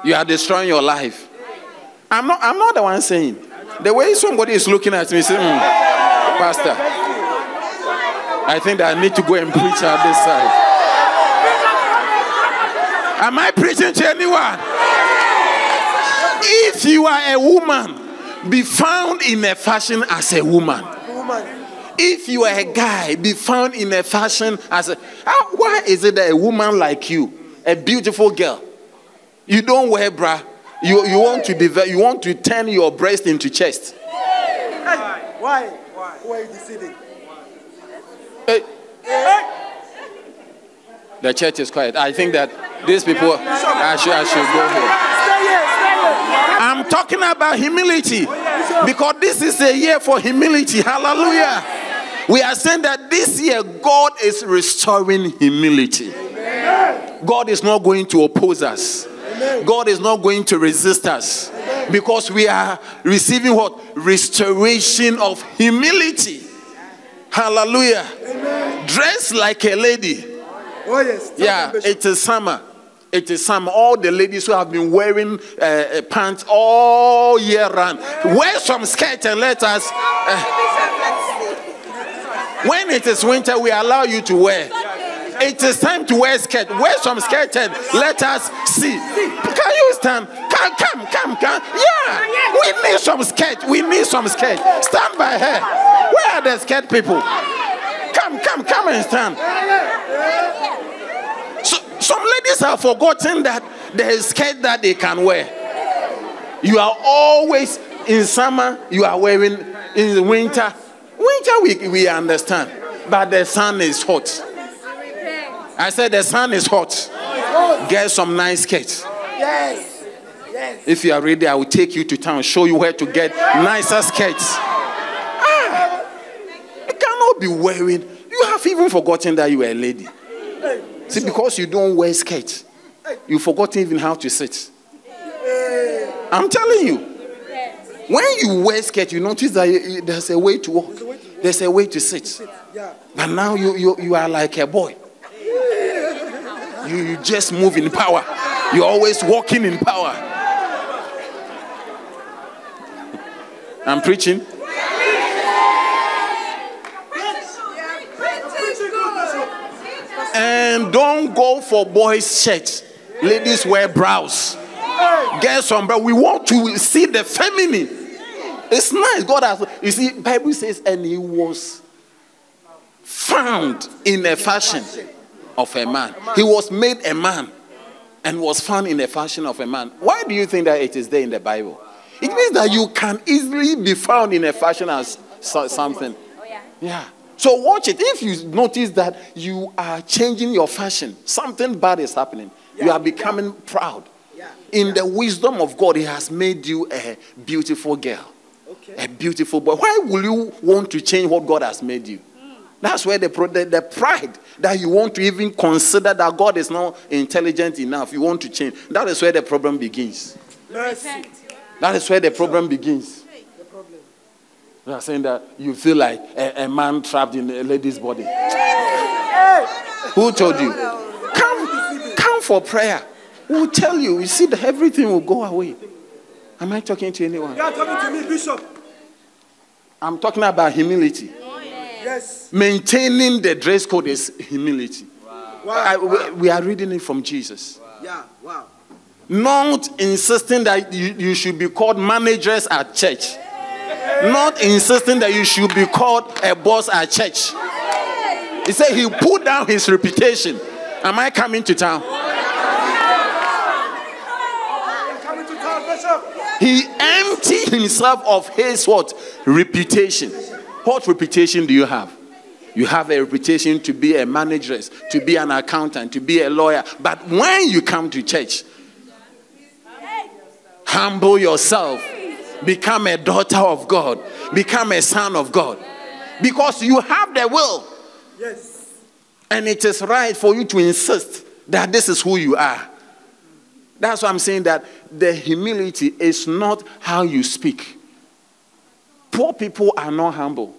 Speaker 3: You are destroying your life. I'm not, I'm not the one saying. The way somebody is looking at me, saying, "Hmm, Pastor, I think that I need to go and preach at this side. Am I preaching to anyone? If you are a woman, be found in a fashion as a woman. If you are a guy, be found in a fashion as a. Ah, why is it that a woman like you, a beautiful girl, you don't wear bra, you, you want to be you want to turn your breast into chest?
Speaker 4: Why? Why? Who are you
Speaker 3: Eh, The church is quiet. I think that these people, I should, I should go here. I'm talking about humility because this is a year for humility. Hallelujah. We are saying that this year God is restoring humility. God is not going to oppose us. God is not going to resist us because we are receiving what? Restoration of humility. Hallelujah. Dress like a lady.
Speaker 4: Oh yes. Tell
Speaker 3: Yeah, it is summer. It is summer. All the ladies who have been wearing uh, uh, pants all year round, wear some skirt and let us. uh, when it is winter, we allow you to wear. It is time to wear skirt. Wear some skirt and let us see. Can you stand? Come, come, come, come. Yeah, we need some skirt. We need some skirt. Stand by her. Are the skirt people? Come, come, come and stand. So, some ladies have forgotten that there is skirt that they can wear. You are always in summer, you are wearing in the winter. Winter we, we understand, but the sun is hot. I said the sun is hot. Get some nice skirts.
Speaker 4: Yes.
Speaker 3: If you are ready, I will take you to town, show you where to get nicer skirts. Be wearing. You have even forgotten that you are a lady. See, because you don't wear skirts, you've forgotten even how to sit. I'm telling you. When you wear skirt, you notice that there's a way to walk. There's a way to sit. But now you, you, you are like a boy. You, you just move in power. You're always walking in power. I'm preaching. And don't go for boys' shirts. Ladies wear brows. Get some brow. We want to see the feminine. It's nice. God has. You see, Bible says, and he was found in a fashion of a man. He was made a man and was found in the fashion of a man. Why do you think that it is there in the Bible? It means that you can easily be found in a fashion as something. Oh, yeah. So watch it. If you notice that you are changing your fashion, something bad is happening. You are becoming proud. In the wisdom of God, He has made you a beautiful girl, a beautiful boy. Why will you want to change what God has made you? Hmm. That's where the, the, the pride that you want to even consider that God is not intelligent enough, you want to change. That is where the problem begins.
Speaker 4: Mercy.
Speaker 3: That is where the problem begins. You are saying that you feel like a, a man trapped in a lady's body. Who told you? Come, come for prayer. We'll tell you. You see that everything will go away. Am I talking to anyone?
Speaker 4: You are talking to me, Bishop.
Speaker 3: I'm talking about humility.
Speaker 4: Yes.
Speaker 3: Maintaining the dress code is humility.
Speaker 4: Wow.
Speaker 3: I- we, we are reading it from Jesus.
Speaker 4: Yeah. Wow.
Speaker 3: Not insisting that you, you should be called managers at church. Not insisting that you should be called a boss at church. He said he put down his reputation. Am I coming to town? He emptied himself of his what? Reputation. What reputation do you have? You have a reputation to be a manageress, to be an accountant, to be a lawyer. But when you come to church, humble yourself, become a daughter of God, become a son of God. Because you have the will.
Speaker 4: Yes.
Speaker 3: And it is right for you to insist that this is who you are. That's why I'm saying that the humility is not how you speak. Poor people are not humble.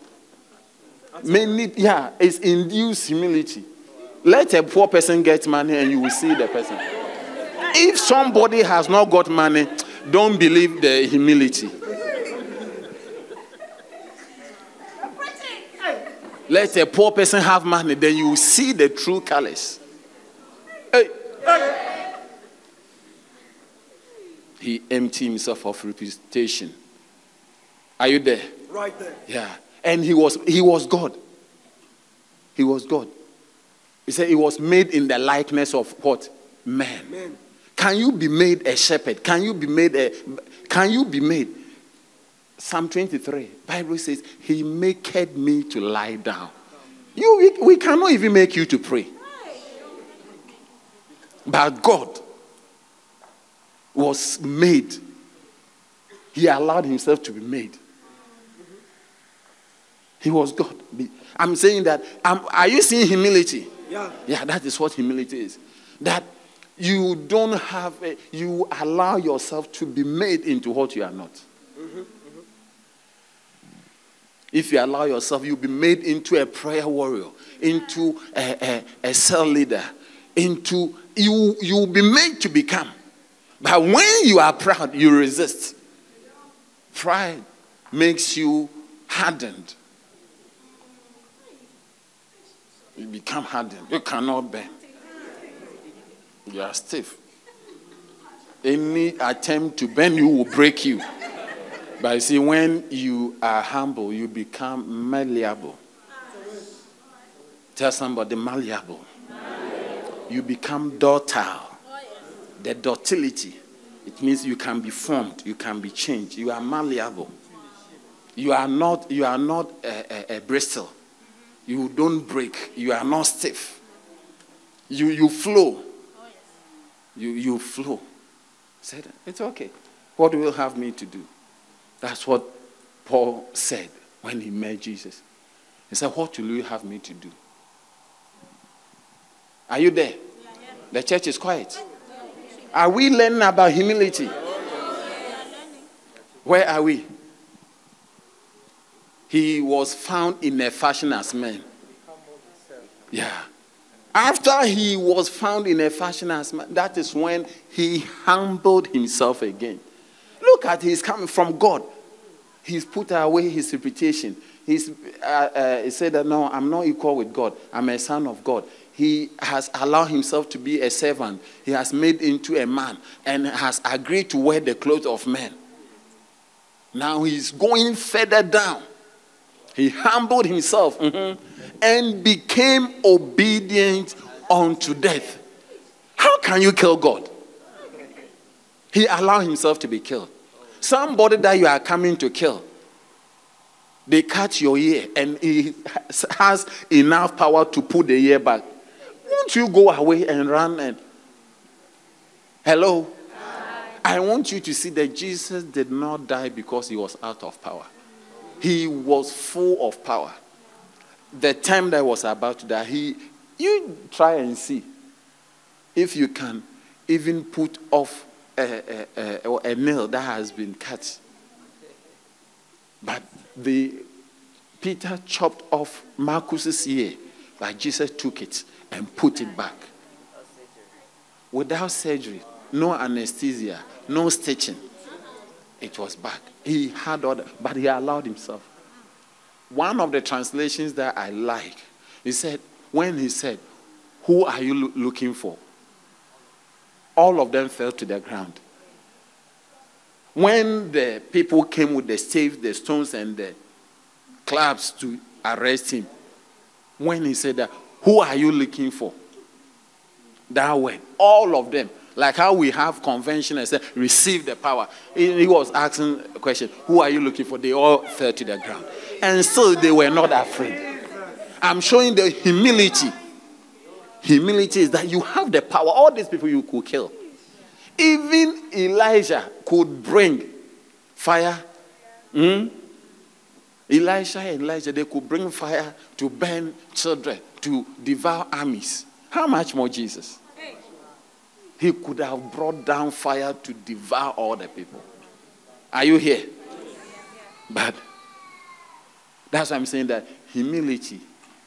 Speaker 3: Mainly, yeah, it's induced humility. Let a poor person get money and you will see the person. If somebody has not got money, don't believe the humility. Let a poor person have money, then you will see the true colors. Hey. hey. He emptied himself of reputation. Are you there?
Speaker 4: Right there.
Speaker 3: Yeah. And he was he was God. He was God. He said he was made in the likeness of what? Man.
Speaker 4: Man.
Speaker 3: Can you be made a shepherd? Can you be made a can you be made? Psalm 23, Bible says, He maketh me to lie down. You we, we cannot even make you to pray. But God was made. He allowed himself to be made. He was God. I'm saying that. um, are you seeing humility?
Speaker 4: Yeah.
Speaker 3: Yeah, that is what humility is. That you don't have, a, you allow yourself to be made into what you are not. If you allow yourself, you'll be made into a prayer warrior, into a, a, a cell leader, into you. You'll be made to become. But when you are proud, you resist. Pride makes you hardened. You become hardened. You cannot bear. You are stiff. Any attempt to bend you will break you. But you see, when you are humble, you become malleable. Tell somebody malleable. You become docile. The docility. It means you can be formed, you can be changed. You are malleable. You are not, you are not a, a, a bristle. You don't break. You are not stiff. You, you flow. You, you flow. said, It's okay. What will have me to do? That's what Paul said when he met Jesus. He said, What will you have me to do? Are you there? The church is quiet. Are we learning about humility? Where are we? He was found in a fashion as man. Yeah. After he was found in a fashion as man, that is when he humbled himself again. Look at he's coming from God. He's put away his reputation. He's, uh, uh, he said that no, I'm not equal with God. I'm a son of God. He has allowed himself to be a servant. He has made into a man and has agreed to wear the clothes of men. Now he's going further down. He humbled himself mm-hmm, and became obedient unto death. How can you kill God? He allowed himself to be killed. Somebody that you are coming to kill, they cut your ear and he has enough power to put the ear back. Won't you go away and run and hello? I want you to see that Jesus did not die because he was out of power. He was full of power. The time that was about to die, he you try and see if you can even put off a, a, a, a nail that has been cut. But the Peter chopped off Malchus's ear, but Jesus took it and put it back. Without surgery, no anesthesia, no stitching. It was back. He had order, but he allowed himself. One of the translations that I like, he said, when he said, Who are you lo- looking for? All of them fell to the ground. When the people came with the staves, the stones, and the clubs to arrest him, when he said that, Who are you looking for? That way, all of them, like how we have convention and say, receive the power. He, he was asking a question, Who are you looking for? They all fell to the ground. And still they were not afraid. I'm showing the humility. Humility is that you have the power. All these people you could kill. Even Elijah could bring fire. Hmm? Elisha and Elijah, they could bring fire to burn children, to devour armies. How much more Jesus? He could have brought down fire to devour all the people. Are you here? But that's why I'm saying that humility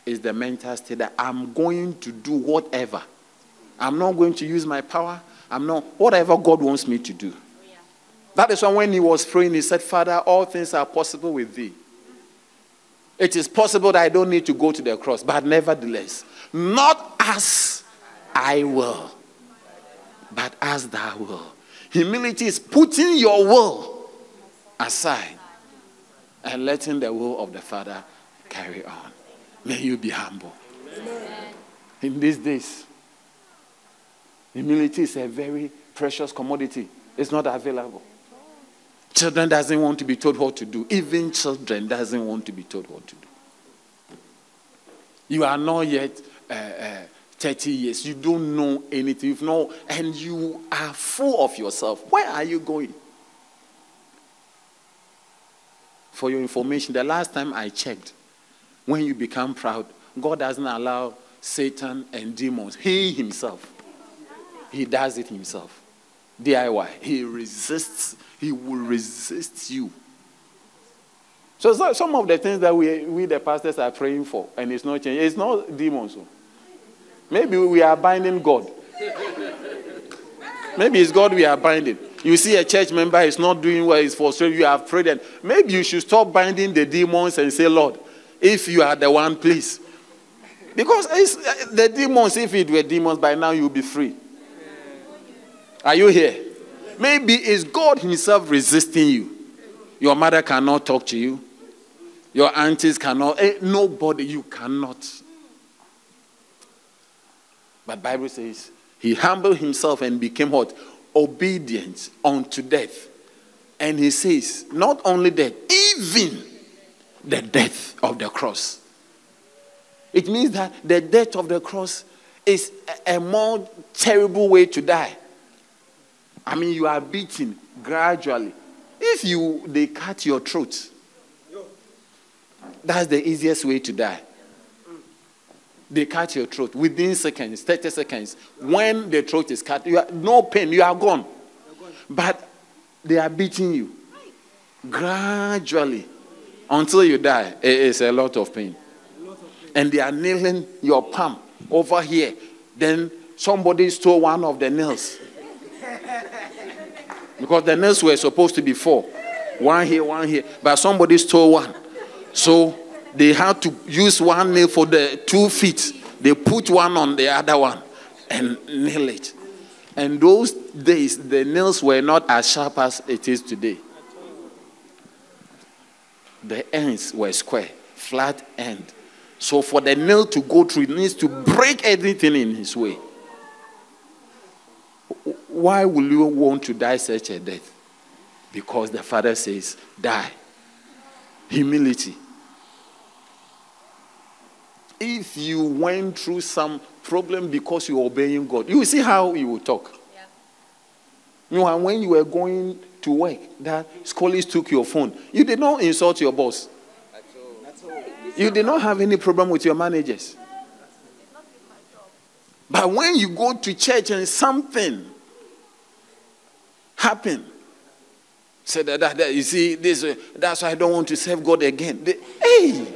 Speaker 3: is the mental state that I'm going to do whatever. I'm not going to use my power. I'm not, whatever God wants me to do. That is why when he was praying, he said, Father, all things are possible with thee. It is possible that I don't need to go to the cross, but nevertheless, not as I will, but as thou will. Humility is putting your will aside and letting the will of the Father carry on. May you be humble. Amen. In these days, humility is a very precious commodity. It's not available. Children doesn't want to be told what to do. Even children doesn't want to be told what to do. You are not yet uh, uh, 30 years. You don't know anything. You know, and you are full of yourself. Where are you going? For your information, the last time I checked, when you become proud, God doesn't allow Satan and demons. He himself, he does it himself. DIY. He resists, he will resist you. So, so some of the things that we, we, the pastors, are praying for, and it's not changing, it's not demons. So. Maybe we are binding God. Maybe it's God we are binding. You see a church member is not doing well, he's frustrated, you have prayed, and maybe you should stop binding the demons and say, Lord, if you are the one, please. Because the demons, if it were demons, by now you'll be free. Are you here? Maybe it's God Himself resisting you. Your mother cannot talk to you. Your aunties cannot. Eh, nobody, you cannot. But Bible says he humbled himself and became what? Obedient unto death. And he says, not only that, even the death of the cross. It means that the death of the cross is a more terrible way to die. I mean, you are beaten gradually. If you they cut your throat, that's the easiest way to die. They cut your throat within seconds, 30 seconds. When the throat is cut, you are, no pain, you are gone. But they are beating you gradually until you die. It is a lot of pain. And they are nailing your palm over here. Then somebody stole one of the nails. Because the nails were supposed to be four. One here, one here. But somebody stole one. So they had to use one nail for the two feet. They put one on the other one and nail it. And those days, the nails were not as sharp as it is today. The ends were square, flat end. So for the nail to go through, it needs to break everything in his way. Why will you want to die such a death? Because the Father says, die. Humility. If you went through some problem because you're obeying God, you will see how you will talk. Yeah. You know, when you were going to work, that scholars took your phone. You did not insult your boss. You did not have any problem with your managers. But when you go to church and something happen, say that, that, that you see this, uh, that's why I don't want to serve God again. They, hey,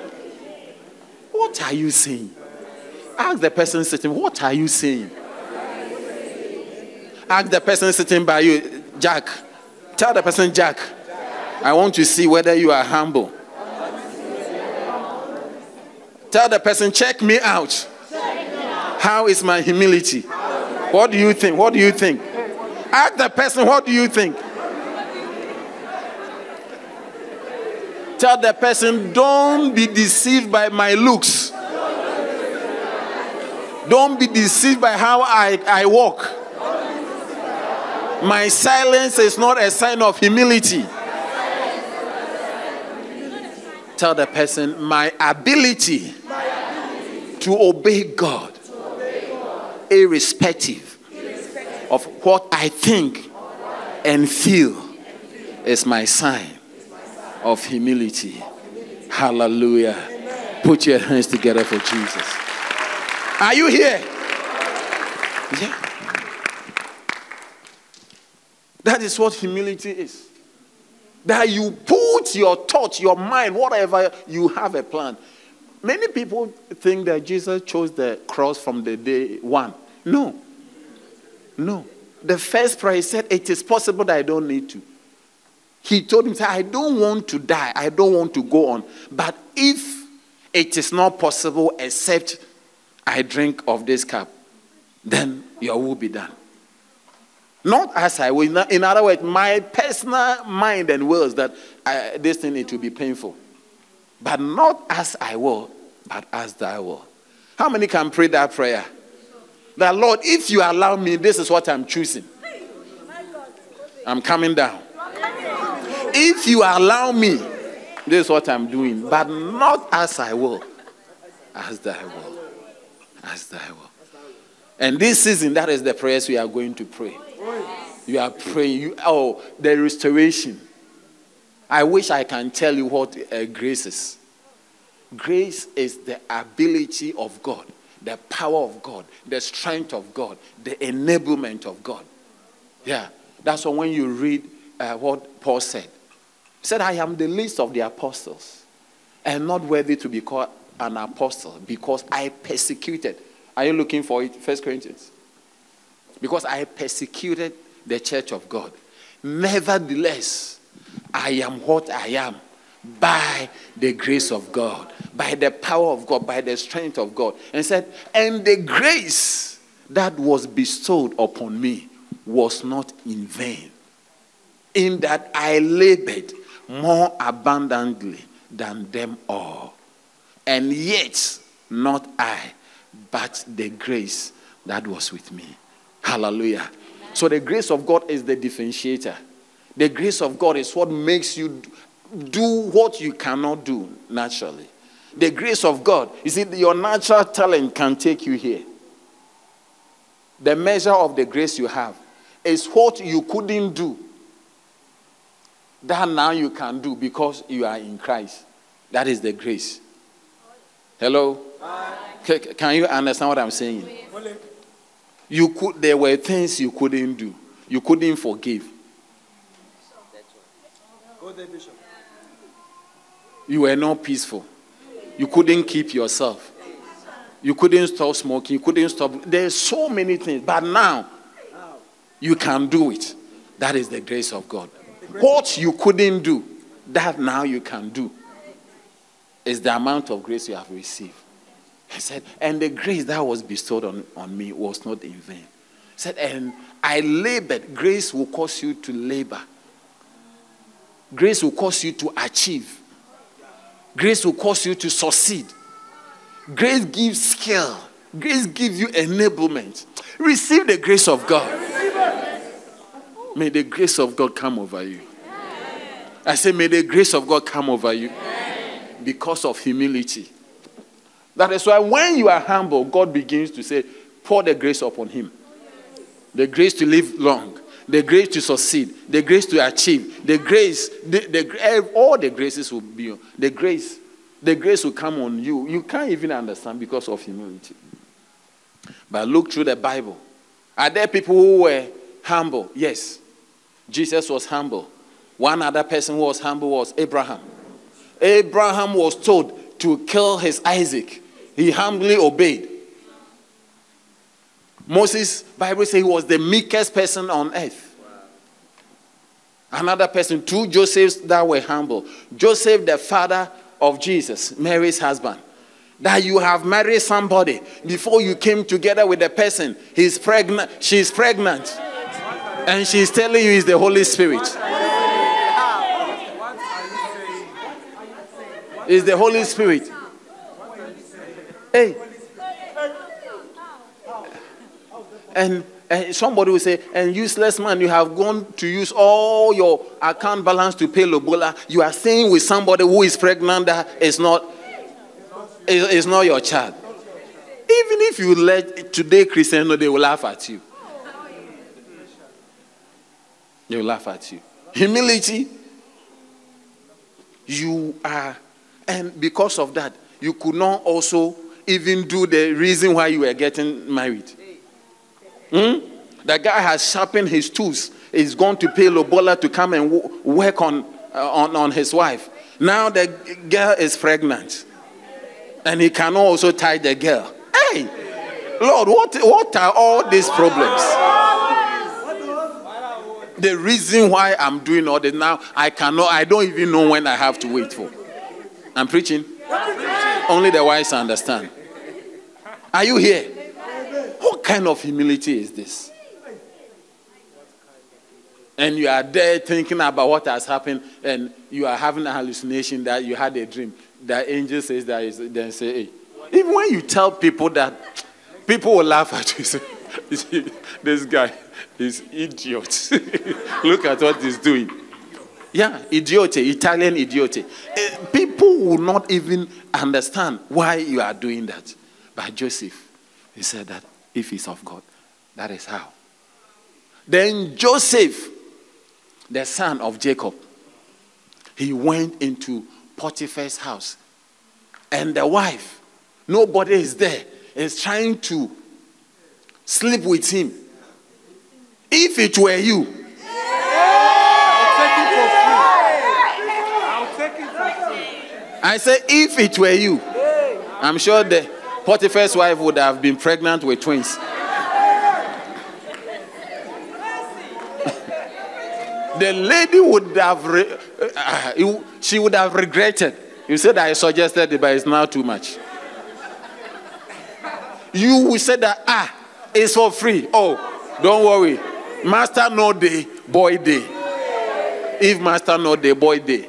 Speaker 3: what are you saying? Ask the person sitting, what are you saying? Ask the person sitting by you, Jack. Tell the person, Jack, I want to see whether you are humble. Tell the person, check me out. How is my humility? What do you think? What do you think? Ask the person, what do you think? Tell the person, don't be deceived by my looks. Don't be deceived by how I, I walk. My silence is not a sign of humility. Tell the person, my ability, to obey God, irrespective, of what I think and feel, is my sign of humility. Hallelujah. Put your hands together for Jesus. Are you here? Yeah. That is what humility is. That you put your thoughts, your mind, whatever, you have a plan. Many people think that Jesus chose the cross from the day one. No. No. The first prayer he said, It is possible that I don't need to. He told him, I don't want to die. I don't want to go on. But if it is not possible except I drink of this cup, then your will be done. Not as I will. In other words, my personal mind and will is that I, this thing it will be painful. But not as I will, but as thy will. How many can pray that prayer? That Lord, if you allow me, this is what I'm choosing. I'm coming down. If you allow me, this is what I'm doing, but not as I will, as thy will. As thy will. And this season, that is the prayers we are going to pray. You are praying. You, oh, the restoration. I wish I can tell you what uh, grace is. Grace is the ability of God, the power of God, the strength of God, the enablement of God. Yeah, that's why when you read uh, what Paul said, said, I am the least of the apostles and not worthy to be called an apostle because I persecuted. Are you looking for it? First Corinthians. Because I persecuted the church of God. Nevertheless, I am what I am by the grace of God, by the power of God, by the strength of God. And said, and the grace that was bestowed upon me was not in vain, in that I labored more abundantly than them all. And yet, not I, but the grace that was with me. Hallelujah. So, the grace of God is the differentiator. The grace of God is what makes you do what you cannot do naturally. The grace of God, you see, your natural talent can take you here. The measure of the grace you have is what you couldn't do that now you can do because you are in Christ. That is the grace. Hello? Can you understand what I'm saying? You could there were things you couldn't do. You couldn't forgive. You were not peaceful. You couldn't keep yourself. You couldn't stop smoking. You couldn't stop. There's so many things. But now, you can do it. That is the grace of God. What you couldn't do, that now you can do, is the amount of grace you have received. He said, and the grace that was bestowed on, on me was not in vain. He said, and I labored. Grace will cause you to labor. Grace will cause you to achieve. Grace will cause you to succeed. Grace gives skill. Grace gives you enablement. Receive the grace of God. May the grace of God come over you. I say, may the grace of God come over you because of humility. That is why when you are humble, God begins to say, pour the grace upon him. The grace to live long, the grace to succeed, the grace to achieve, the grace, the, the, all the graces will be on. The grace, the grace will come on you. You can't even understand because of humility. But look through the Bible. Are there people who were humble? Yes. Jesus was humble. One other person who was humble was Abraham. Abraham was told to kill his Isaac. He humbly obeyed. Moses, Bible says he was the meekest person on earth. Another person, two Josephs that were humble. Joseph, the father of Jesus, Mary's husband. That you have married somebody before you came together with the person. He's pregnant, she's pregnant. And she's telling you it's the Holy Spirit. It's the Holy Spirit. Hey. And, and somebody will say, and useless man, you have gone to use all your account balance to pay Lobola. You are staying with somebody who is pregnant that is not, is, is not your child. Even if you let today Christian know, they will laugh at you. They will laugh at you. Humility, you are, and because of that, you could not also even do the reason why you were getting married. Hmm? The guy has sharpened his tools. He's to pay Lobola to come and work on, uh, on, on his wife. Now the girl is pregnant. And he cannot also tie the girl. Hey, Lord, what, what are all these problems? The reason why I'm doing all this now, I cannot, I don't even know when I have to wait for. I'm preaching. Only the wise understand. Are you here? What kind of humility is this? And you are there thinking about what has happened, and you are having a hallucination that you had a dream. The angel says that, is, then say, hey. Even when you tell people that, people will laugh at you. This guy is idiot. Look at what he's doing. Yeah, idiote, Italian idiote. Eh, People will not even understand why you are doing that. But Joseph, he said that if he's of God, that is how. Then Joseph, the son of Jacob, he went into Potiphar's house. And the wife, nobody is there, is trying to sleep with him. If it were you,
Speaker 4: it.
Speaker 3: I say, if it were you, I'm sure the Potiphar's wife would have been pregnant with twins. the lady would have, re- uh, you- she would have regretted. You said I suggested it, but it's now too much. You will say that, ah, it's for free. Oh, don't worry. Master no day, boy day. If master no day, boy day.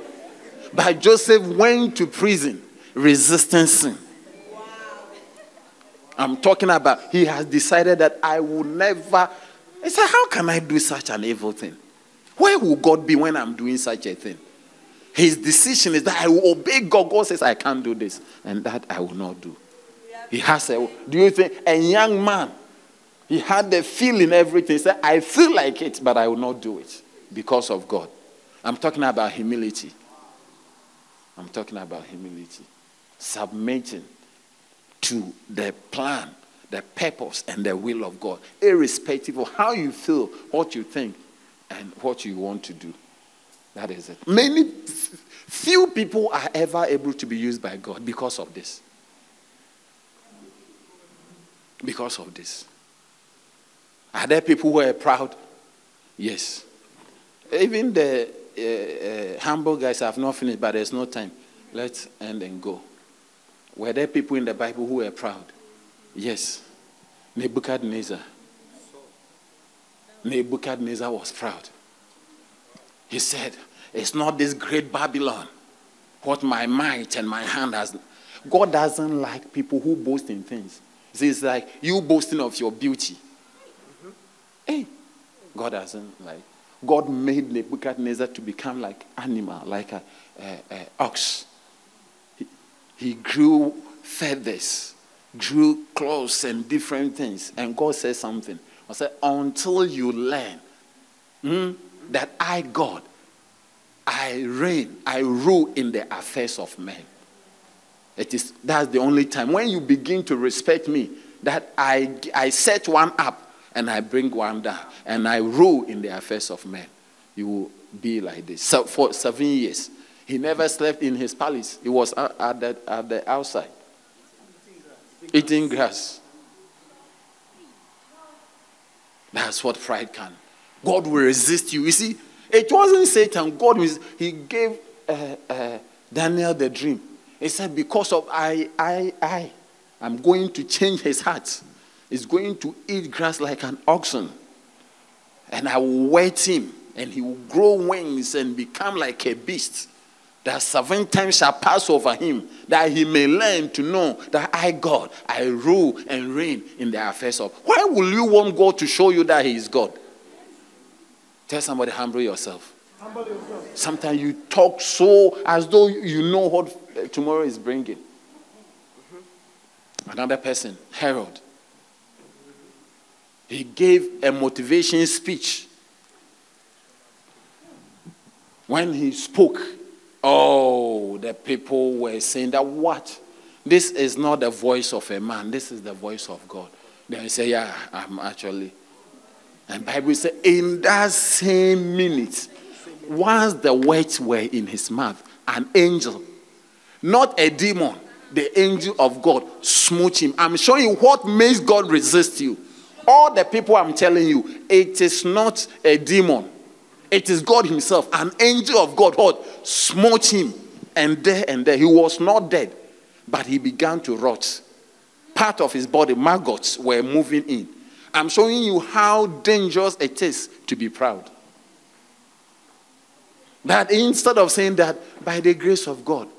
Speaker 3: But Joseph went to prison resisting sin. I'm talking about he has decided that I will never. He said, How can I do such an evil thing? Where will God be when I'm doing such a thing? His decision is that I will obey God. God says, I can't do this, and that I will not do. He has a. Do you think a young man He had the feeling, everything. He said, I feel like it, but I will not do it because of God. I'm talking about humility. I'm talking about humility. Submitting to the plan, the purpose, and the will of God, irrespective of how you feel, what you think, and what you want to do. That is it. Many, few people are ever able to be used by God because of this. Because of this. Are there people who are proud? Yes. Even the uh, uh, humble guys have not finished, but there's no time. Let's end and go. Were there people in the Bible who were proud? Yes. Nebuchadnezzar. Nebuchadnezzar was proud. He said, It's not this great Babylon, what my might and my hand has. God doesn't like people who boast in things. It's like you boasting of your beauty. Hey, God hasn't like. God made Nebuchadnezzar to become like animal, like a, a, a ox. He, he grew feathers, grew clothes and different things. And God said something. I said, until you learn hmm, that I, God, I reign, I rule in the affairs of men. It is that's the only time when you begin to respect me that I I set one up and I bring one down and I rule in the affairs of men. You will be like this. So for seven years, he never slept in his palace. He was at the, at the outside, eating grass. That's what pride can. God will resist you. You see, it wasn't Satan. God was. He gave uh, uh, Daniel the dream. He said, "Because of I, I, I, I'm going to change his heart." Is going to eat grass like an oxen. And I will wet him, and he will grow wings and become like a beast. That seven times shall pass over him, that he may learn to know that I, God, I rule and reign in the affairs of. Why will you want God to show you that He is God? Tell somebody, humble yourself. Humble yourself. Sometimes you talk so as though you know what tomorrow is bringing. Mm-hmm. Another person, Herod. He gave a motivation speech. When he spoke, oh, the people were saying that what? This is not the voice of a man, this is the voice of God. Then he say, Yeah, I'm actually. And Bible says, in that same minute, once the words were in his mouth, an angel, not a demon, the angel of God smote him. I'm showing you what makes God resist you. All the people I'm telling you, it is not a demon. It is God Himself. An angel of God what smote him. And there and there, he was not dead, but he began to rot. Part of his body, maggots, were moving in. I'm showing you how dangerous it is to be proud. That instead of saying that by the grace of God,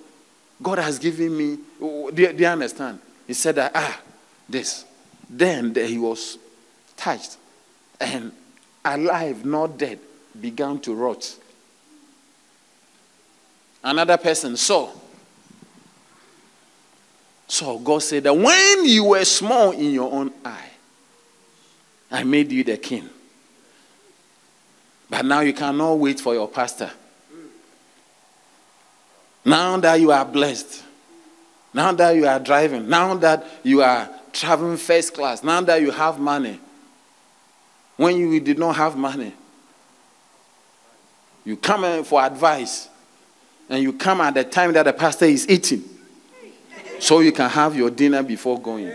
Speaker 3: God has given me, do you, understand? He said that, ah, this. Then he was touched and alive, not dead, began to rot. Another person Saul. So God said that when you were small in your own eye, I made you the king. But now you cannot wait for your pastor. Now that you are blessed, now that you are driving, now that you are traveling first class, now that you have money, when you did not have money. You come for advice, and you come at the time that the pastor is eating, so you can have your dinner before going.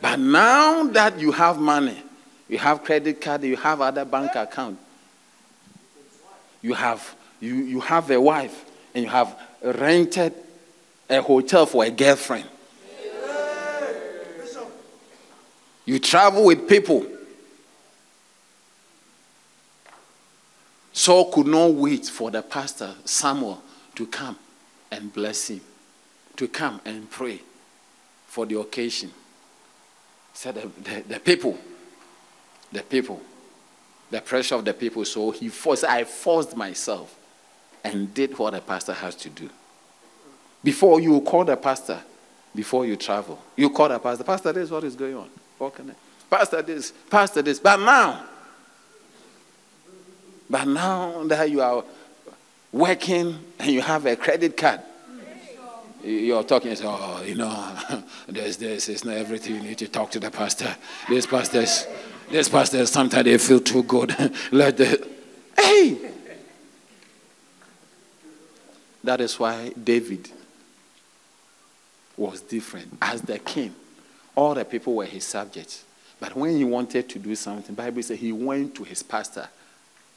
Speaker 3: But now that you have money, you have credit card, you have other bank account, you have you, you have a wife, and you have rented a hotel for a girlfriend. You travel with people. Saul could not wait for the pastor, Samuel, to come and bless him, to come and pray for the occasion. Said, the, the, the people, the people, the pressure of the people. So he forced, I forced myself and did what a pastor has to do. Before you call the pastor, before you travel. You call the pastor, Pastor, this what is going on? Pastor, this, Pastor, this. But now, but now that you are working and you have a credit card, you're talking, oh, you know, there's this, it's not everything. You need to talk to the pastor. This pastors, this pastors, sometimes they feel too good. Let the, hey! That is why David was different. As the king, all the people were his subjects. But when he wanted to do something, Bible says he went to his pastor,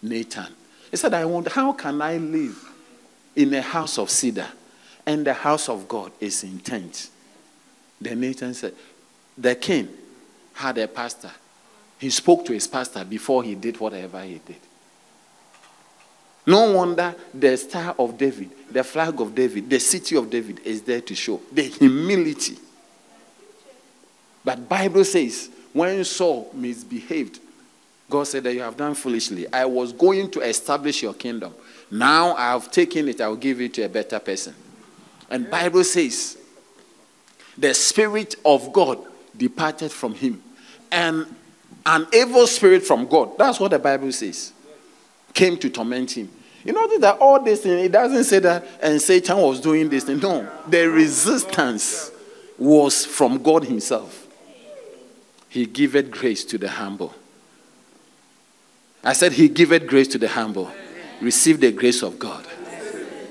Speaker 3: Nathan. He said, I want, how can I live in a house of cedar and the house of God is in tents? Then Nathan said, the king had a pastor. He spoke to his pastor before he did whatever he did. No wonder the star of David, the flag of David, the city of David is there to show the humility. But Bible says when Saul misbehaved, God said that you have done foolishly. I was going to establish your kingdom. Now I have taken it, I will give it to a better person. And Bible says the spirit of God departed from him. And an evil spirit from God, that's what the Bible says, came to torment him. You know that all this thing, it doesn't say that and Satan was doing this thing. No, the resistance was from God Himself. He giveth grace to the humble. I said, He giveth grace to the humble. Receive the grace of God.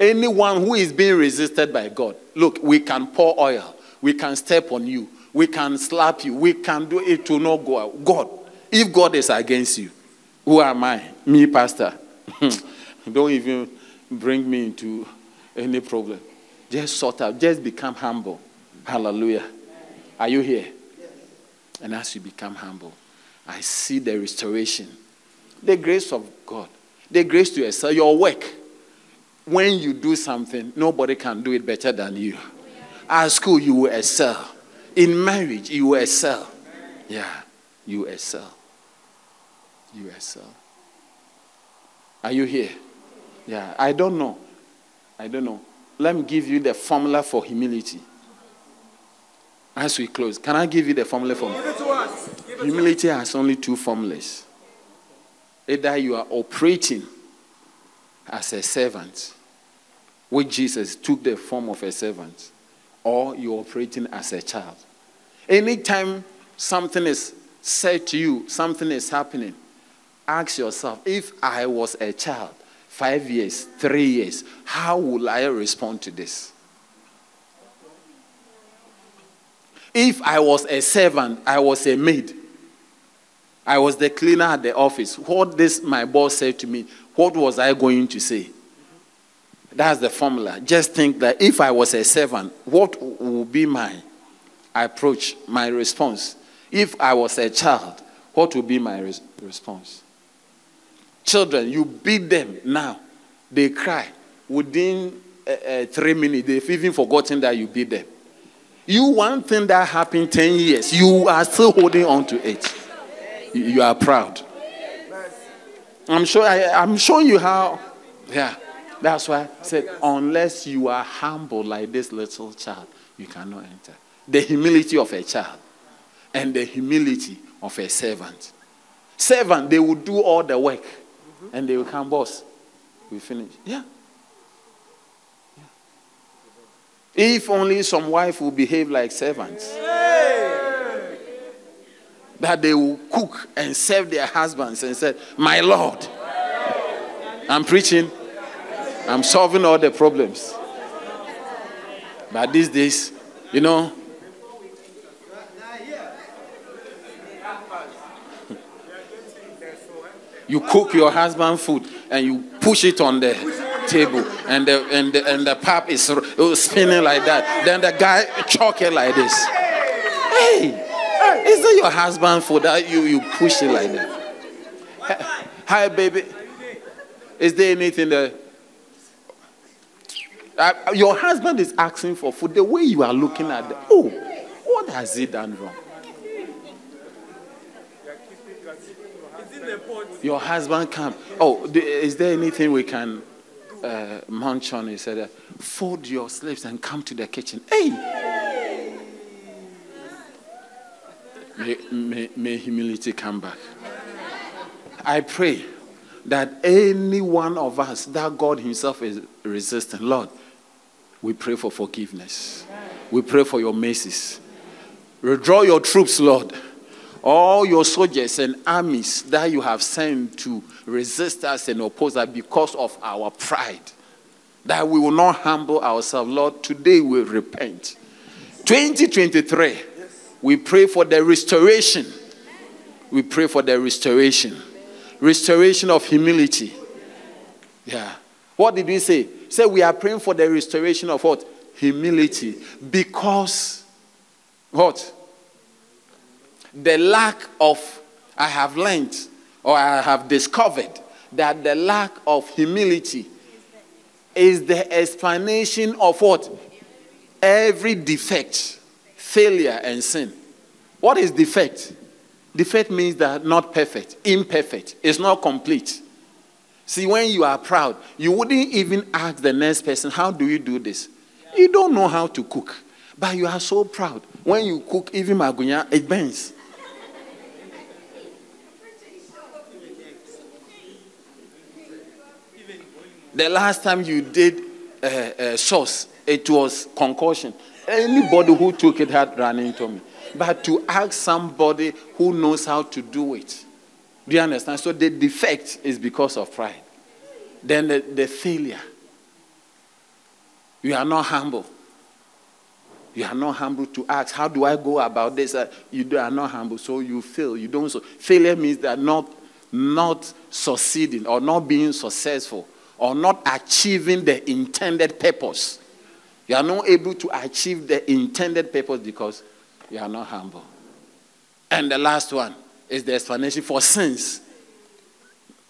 Speaker 3: Anyone who is being resisted by God, look, we can pour oil, we can step on you, we can slap you, we can do it to no go out. God, if God is against you, who am I? Me, Pastor. Don't even bring me into any problem. Just sort out, just become humble. Hallelujah. Are you here? And as you become humble, I see the restoration, the grace of God, the grace to excel your work. When you do something, nobody can do it better than you. At school, you will excel. In marriage, you will excel. Yeah, you excel. You excel. Are you here? Yeah, I don't know. I don't know. Let me give you the formula for humility. As we close, can I give you the formula for
Speaker 4: Give it to us. Give it
Speaker 3: humility? Has only two formulas. Either you are operating as a servant, which Jesus took the form of a servant, or you're operating as a child. Anytime something is said to you, something is happening, ask yourself if I was a child, five years, three years, how will I respond to this? If I was a servant, I was a maid, I was the cleaner at the office, what this my boss said to me, what was I going to say? That's the formula. Just think that if I was a servant, what would be my approach, my response? If I was a child, what would be my res- response? Children, you beat them now, they cry. Within uh, uh, three minutes, they've even forgotten that you beat them. You, one thing that happened 10 years, you are still holding on to it. You, are proud. I'm sure I, I'm showing you how. Yeah. That's why I said, unless you are humble like this little child, you cannot enter. The humility of a child and the humility of a servant. Servant, they will do all the work and they will come, boss. We finish. Yeah. If only some wife will behave like servants. That they will cook and serve their husbands and say, My Lord, I'm preaching, I'm solving all the problems. But these days, you know, you cook your husband food and you push it on the table and the and the, and the pap is spinning like that. Then the guy choke it like this. Hey is that your husband for that? You you push it like that. Hi baby. Is there anything there? uh, your husband is asking for food. The way you are looking at them oh what has he done wrong? Your husband come. Oh, is there anything we can uh, munch on? He said, uh, fold your sleeves and come to the kitchen. Hey! May, may, may humility come back. I pray that any one of us that God Himself is resisting, Lord, we pray for forgiveness. We pray for your mercies. Withdraw your troops, Lord. All your soldiers and armies that you have sent to resist us and oppose us because of our pride, that we will not humble ourselves. Lord, today we repent. 2023, we pray for the restoration. We pray for the restoration. Restoration of humility. Yeah. What did we say? Say we are praying for the restoration of what? Humility. Because what? The lack of, I have learned or I have discovered that the lack of humility is the explanation of what? Every defect, failure, and sin. What is defect? Defect means that not perfect, imperfect, it's not complete. See, when you are proud, you wouldn't even ask the next person, How do you do this? You don't know how to cook, but you are so proud. When you cook, even magunya, it bends. The last time you did uh, uh, sauce, it was concussion. Anybody who took it had run into me. But to ask somebody who knows how to do it. Do you understand? So the defect is because of pride. Then the, the failure. You are not humble. You are not humble to ask, how do I go about this? Uh, you are not humble, so you fail. You don't. So failure means that not, not succeeding or not being successful or not achieving the intended purpose. You are not able to achieve the intended purpose because you are not humble. And the last one is the explanation for sins.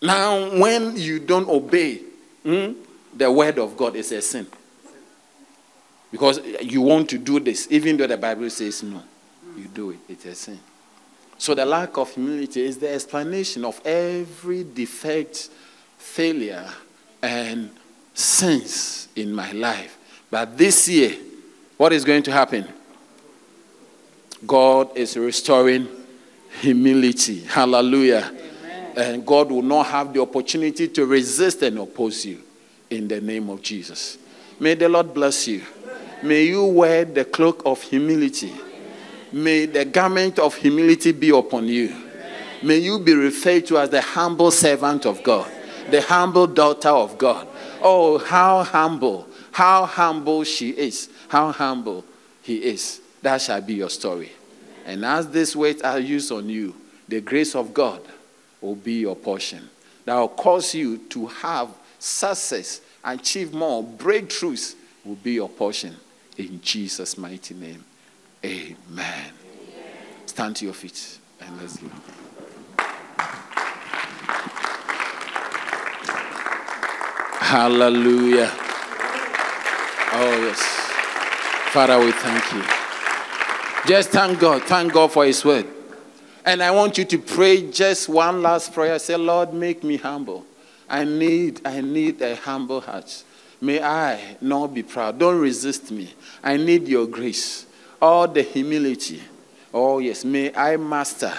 Speaker 3: Now, when you don't obey hmm, the word of God, it's a sin. Because you want to do this, even though the Bible says no, you do it, it's a sin. So, the lack of humility is the explanation of every defect, failure, and sins in my life. But this year, what is going to happen? God is restoring humility. Hallelujah. Amen. And God will not have the opportunity to resist and oppose you in the name of Jesus. May the Lord bless you. May you wear the cloak of humility. May the garment of humility be upon you. May you be referred to as the humble servant of God the humble daughter of God. Oh, how humble, how humble she is, how humble he is. That shall be your story. And as this weight are used on you, the grace of God will be your portion. That will cause you to have success, achieve more, breakthroughs will be your portion. In Jesus' mighty name. Amen. Amen. Stand to your feet and let's go. Hallelujah. Oh, yes. Father, we thank you. Just thank God. Thank God for His word. And I want you to pray just one last prayer. Say, Lord, make me humble. I need, I need a humble heart. May I not be proud. Don't resist me. I need your grace. All the humility. Oh, yes. May I master.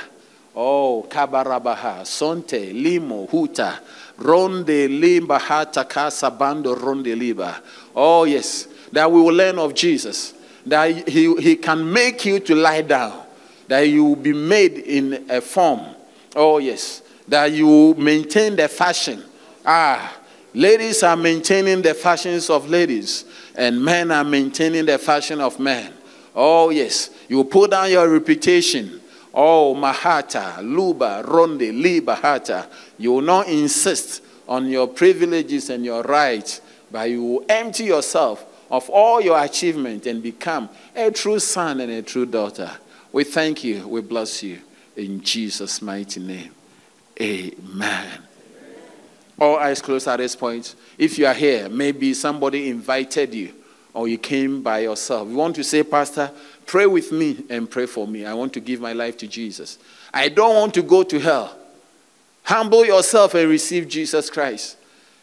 Speaker 3: Oh, Kabarabaha, Sonte, Limo, Huta, Ronde limba hata casa bando ronde liba. Oh, yes. That we will learn of Jesus. That he, he can make you to lie down. That you will be made in a form. Oh, yes. That you maintain the fashion. Ah, ladies are maintaining the fashions of ladies, and men are maintaining the fashion of men. Oh, yes. You put down your reputation. Oh, Mahata, Luba, Ronde, Liba, Hata. You will not insist on your privileges and your rights, but you will empty yourself of all your achievement and become a true son and a true daughter. We thank you. We bless you. In Jesus' mighty name. Amen. All eyes closed at this point. If you are here, maybe somebody invited you or you came by yourself. You want to say, Pastor, pray with me and pray for me. I want to give my life to Jesus. I don't want to go to hell. Humble yourself and receive Jesus Christ.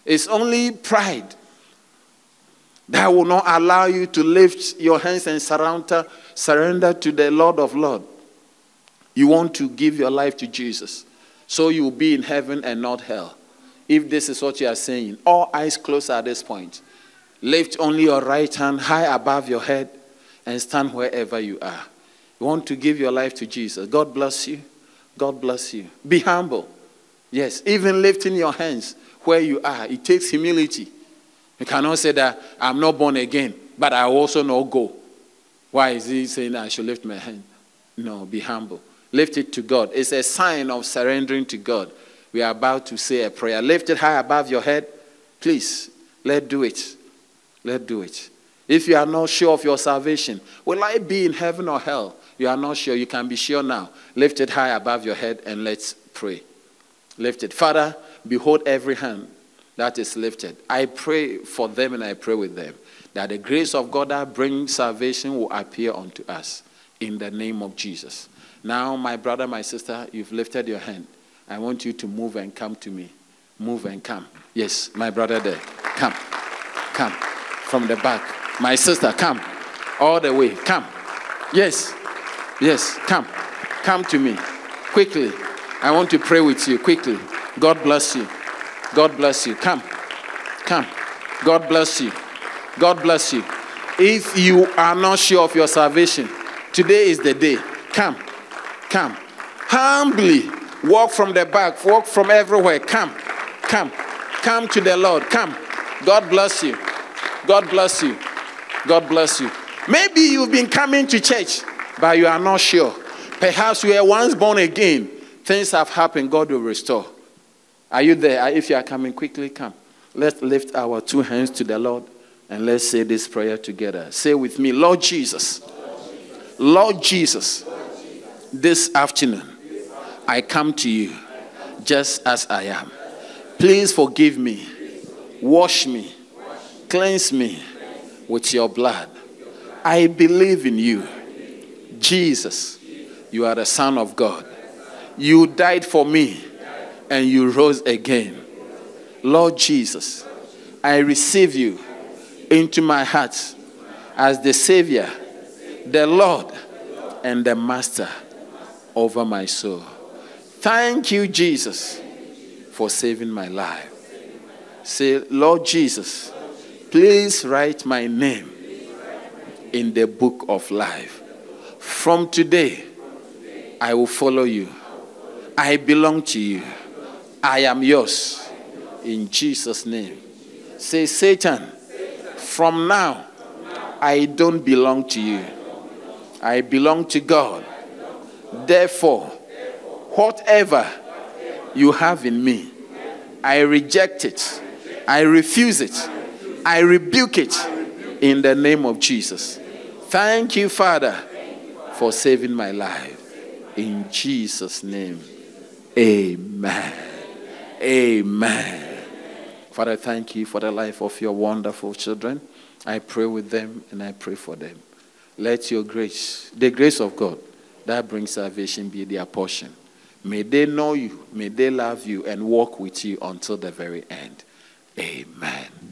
Speaker 3: It's only pride that will not allow you to lift your hands and surrender, surrender to the Lord of Lords. You want to give your life to Jesus so you will be in heaven and not hell. If this is what you are saying, all eyes closed at this point. Lift only your right hand high above your head and stand wherever you are. You want to give your life to Jesus. God bless you. God bless you. Be humble. Yes, even lifting your hands where you are, it takes humility. You cannot say that I'm not born again, but I also not go. Why is he saying I should lift my hand? No, be humble. Lift it to God. It's a sign of surrendering to God. We are about to say a prayer. Lift it high above your head. Please, let's do it. Let's do it. If you are not sure of your salvation, will I be in heaven or hell? You are not sure. You can be sure now. Lift it high above your head and let's pray. Lift it. Father, behold every hand that is lifted. I pray for them and I pray with them that the grace of God that brings salvation will appear unto us in the name of Jesus. Now, my brother, my sister, you've lifted your hand. I want you to move and come to me. Move and come. Yes, my brother there. Come. Come. From the back. My sister, come. All the way. Come. Yes. Yes. Come. Come to me. Quickly. I want to pray with you. Quickly. God bless you. God bless you. Come. Come. God bless you. God bless you. If you are not sure of your salvation, today is the day. Come. Come. Humbly walk from the back, walk from everywhere. Come. Come. Come to the Lord. Come. God bless you. God bless you. God bless you. Maybe you've been coming to church, but you are not sure. Perhaps you were once born again. Things have happened. God will restore. Are you there? If you are coming quickly, come. Let's lift our two hands to the Lord and let's say this prayer together. Say with me, Lord Jesus. Lord Jesus, this afternoon, I come to you just as I am. Please forgive me, wash me, cleanse me with your blood. I believe in you. Jesus, you are the Son of God. You died for me and you rose again. Lord Jesus, I receive you into my heart as the Savior, the Lord, and the Master over my soul. Thank you, Jesus, for saving my life. Say, Lord Jesus, please write my name in the book of life. From today, I will follow you. I belong to you. I am yours. In Jesus' name. Say, Satan, from now, I don't belong to you. I belong to God. Therefore, whatever you have in me, I reject it. I refuse it. I rebuke it in the name of Jesus. Thank you, Father, for saving my life. In Jesus' name, amen. Amen. Father, thank you for the life of your wonderful children. I pray with them and I pray for them. Let your grace, the grace of God that brings salvation, be their portion. May they know you, may they love you, and walk with you until the very end. Amen.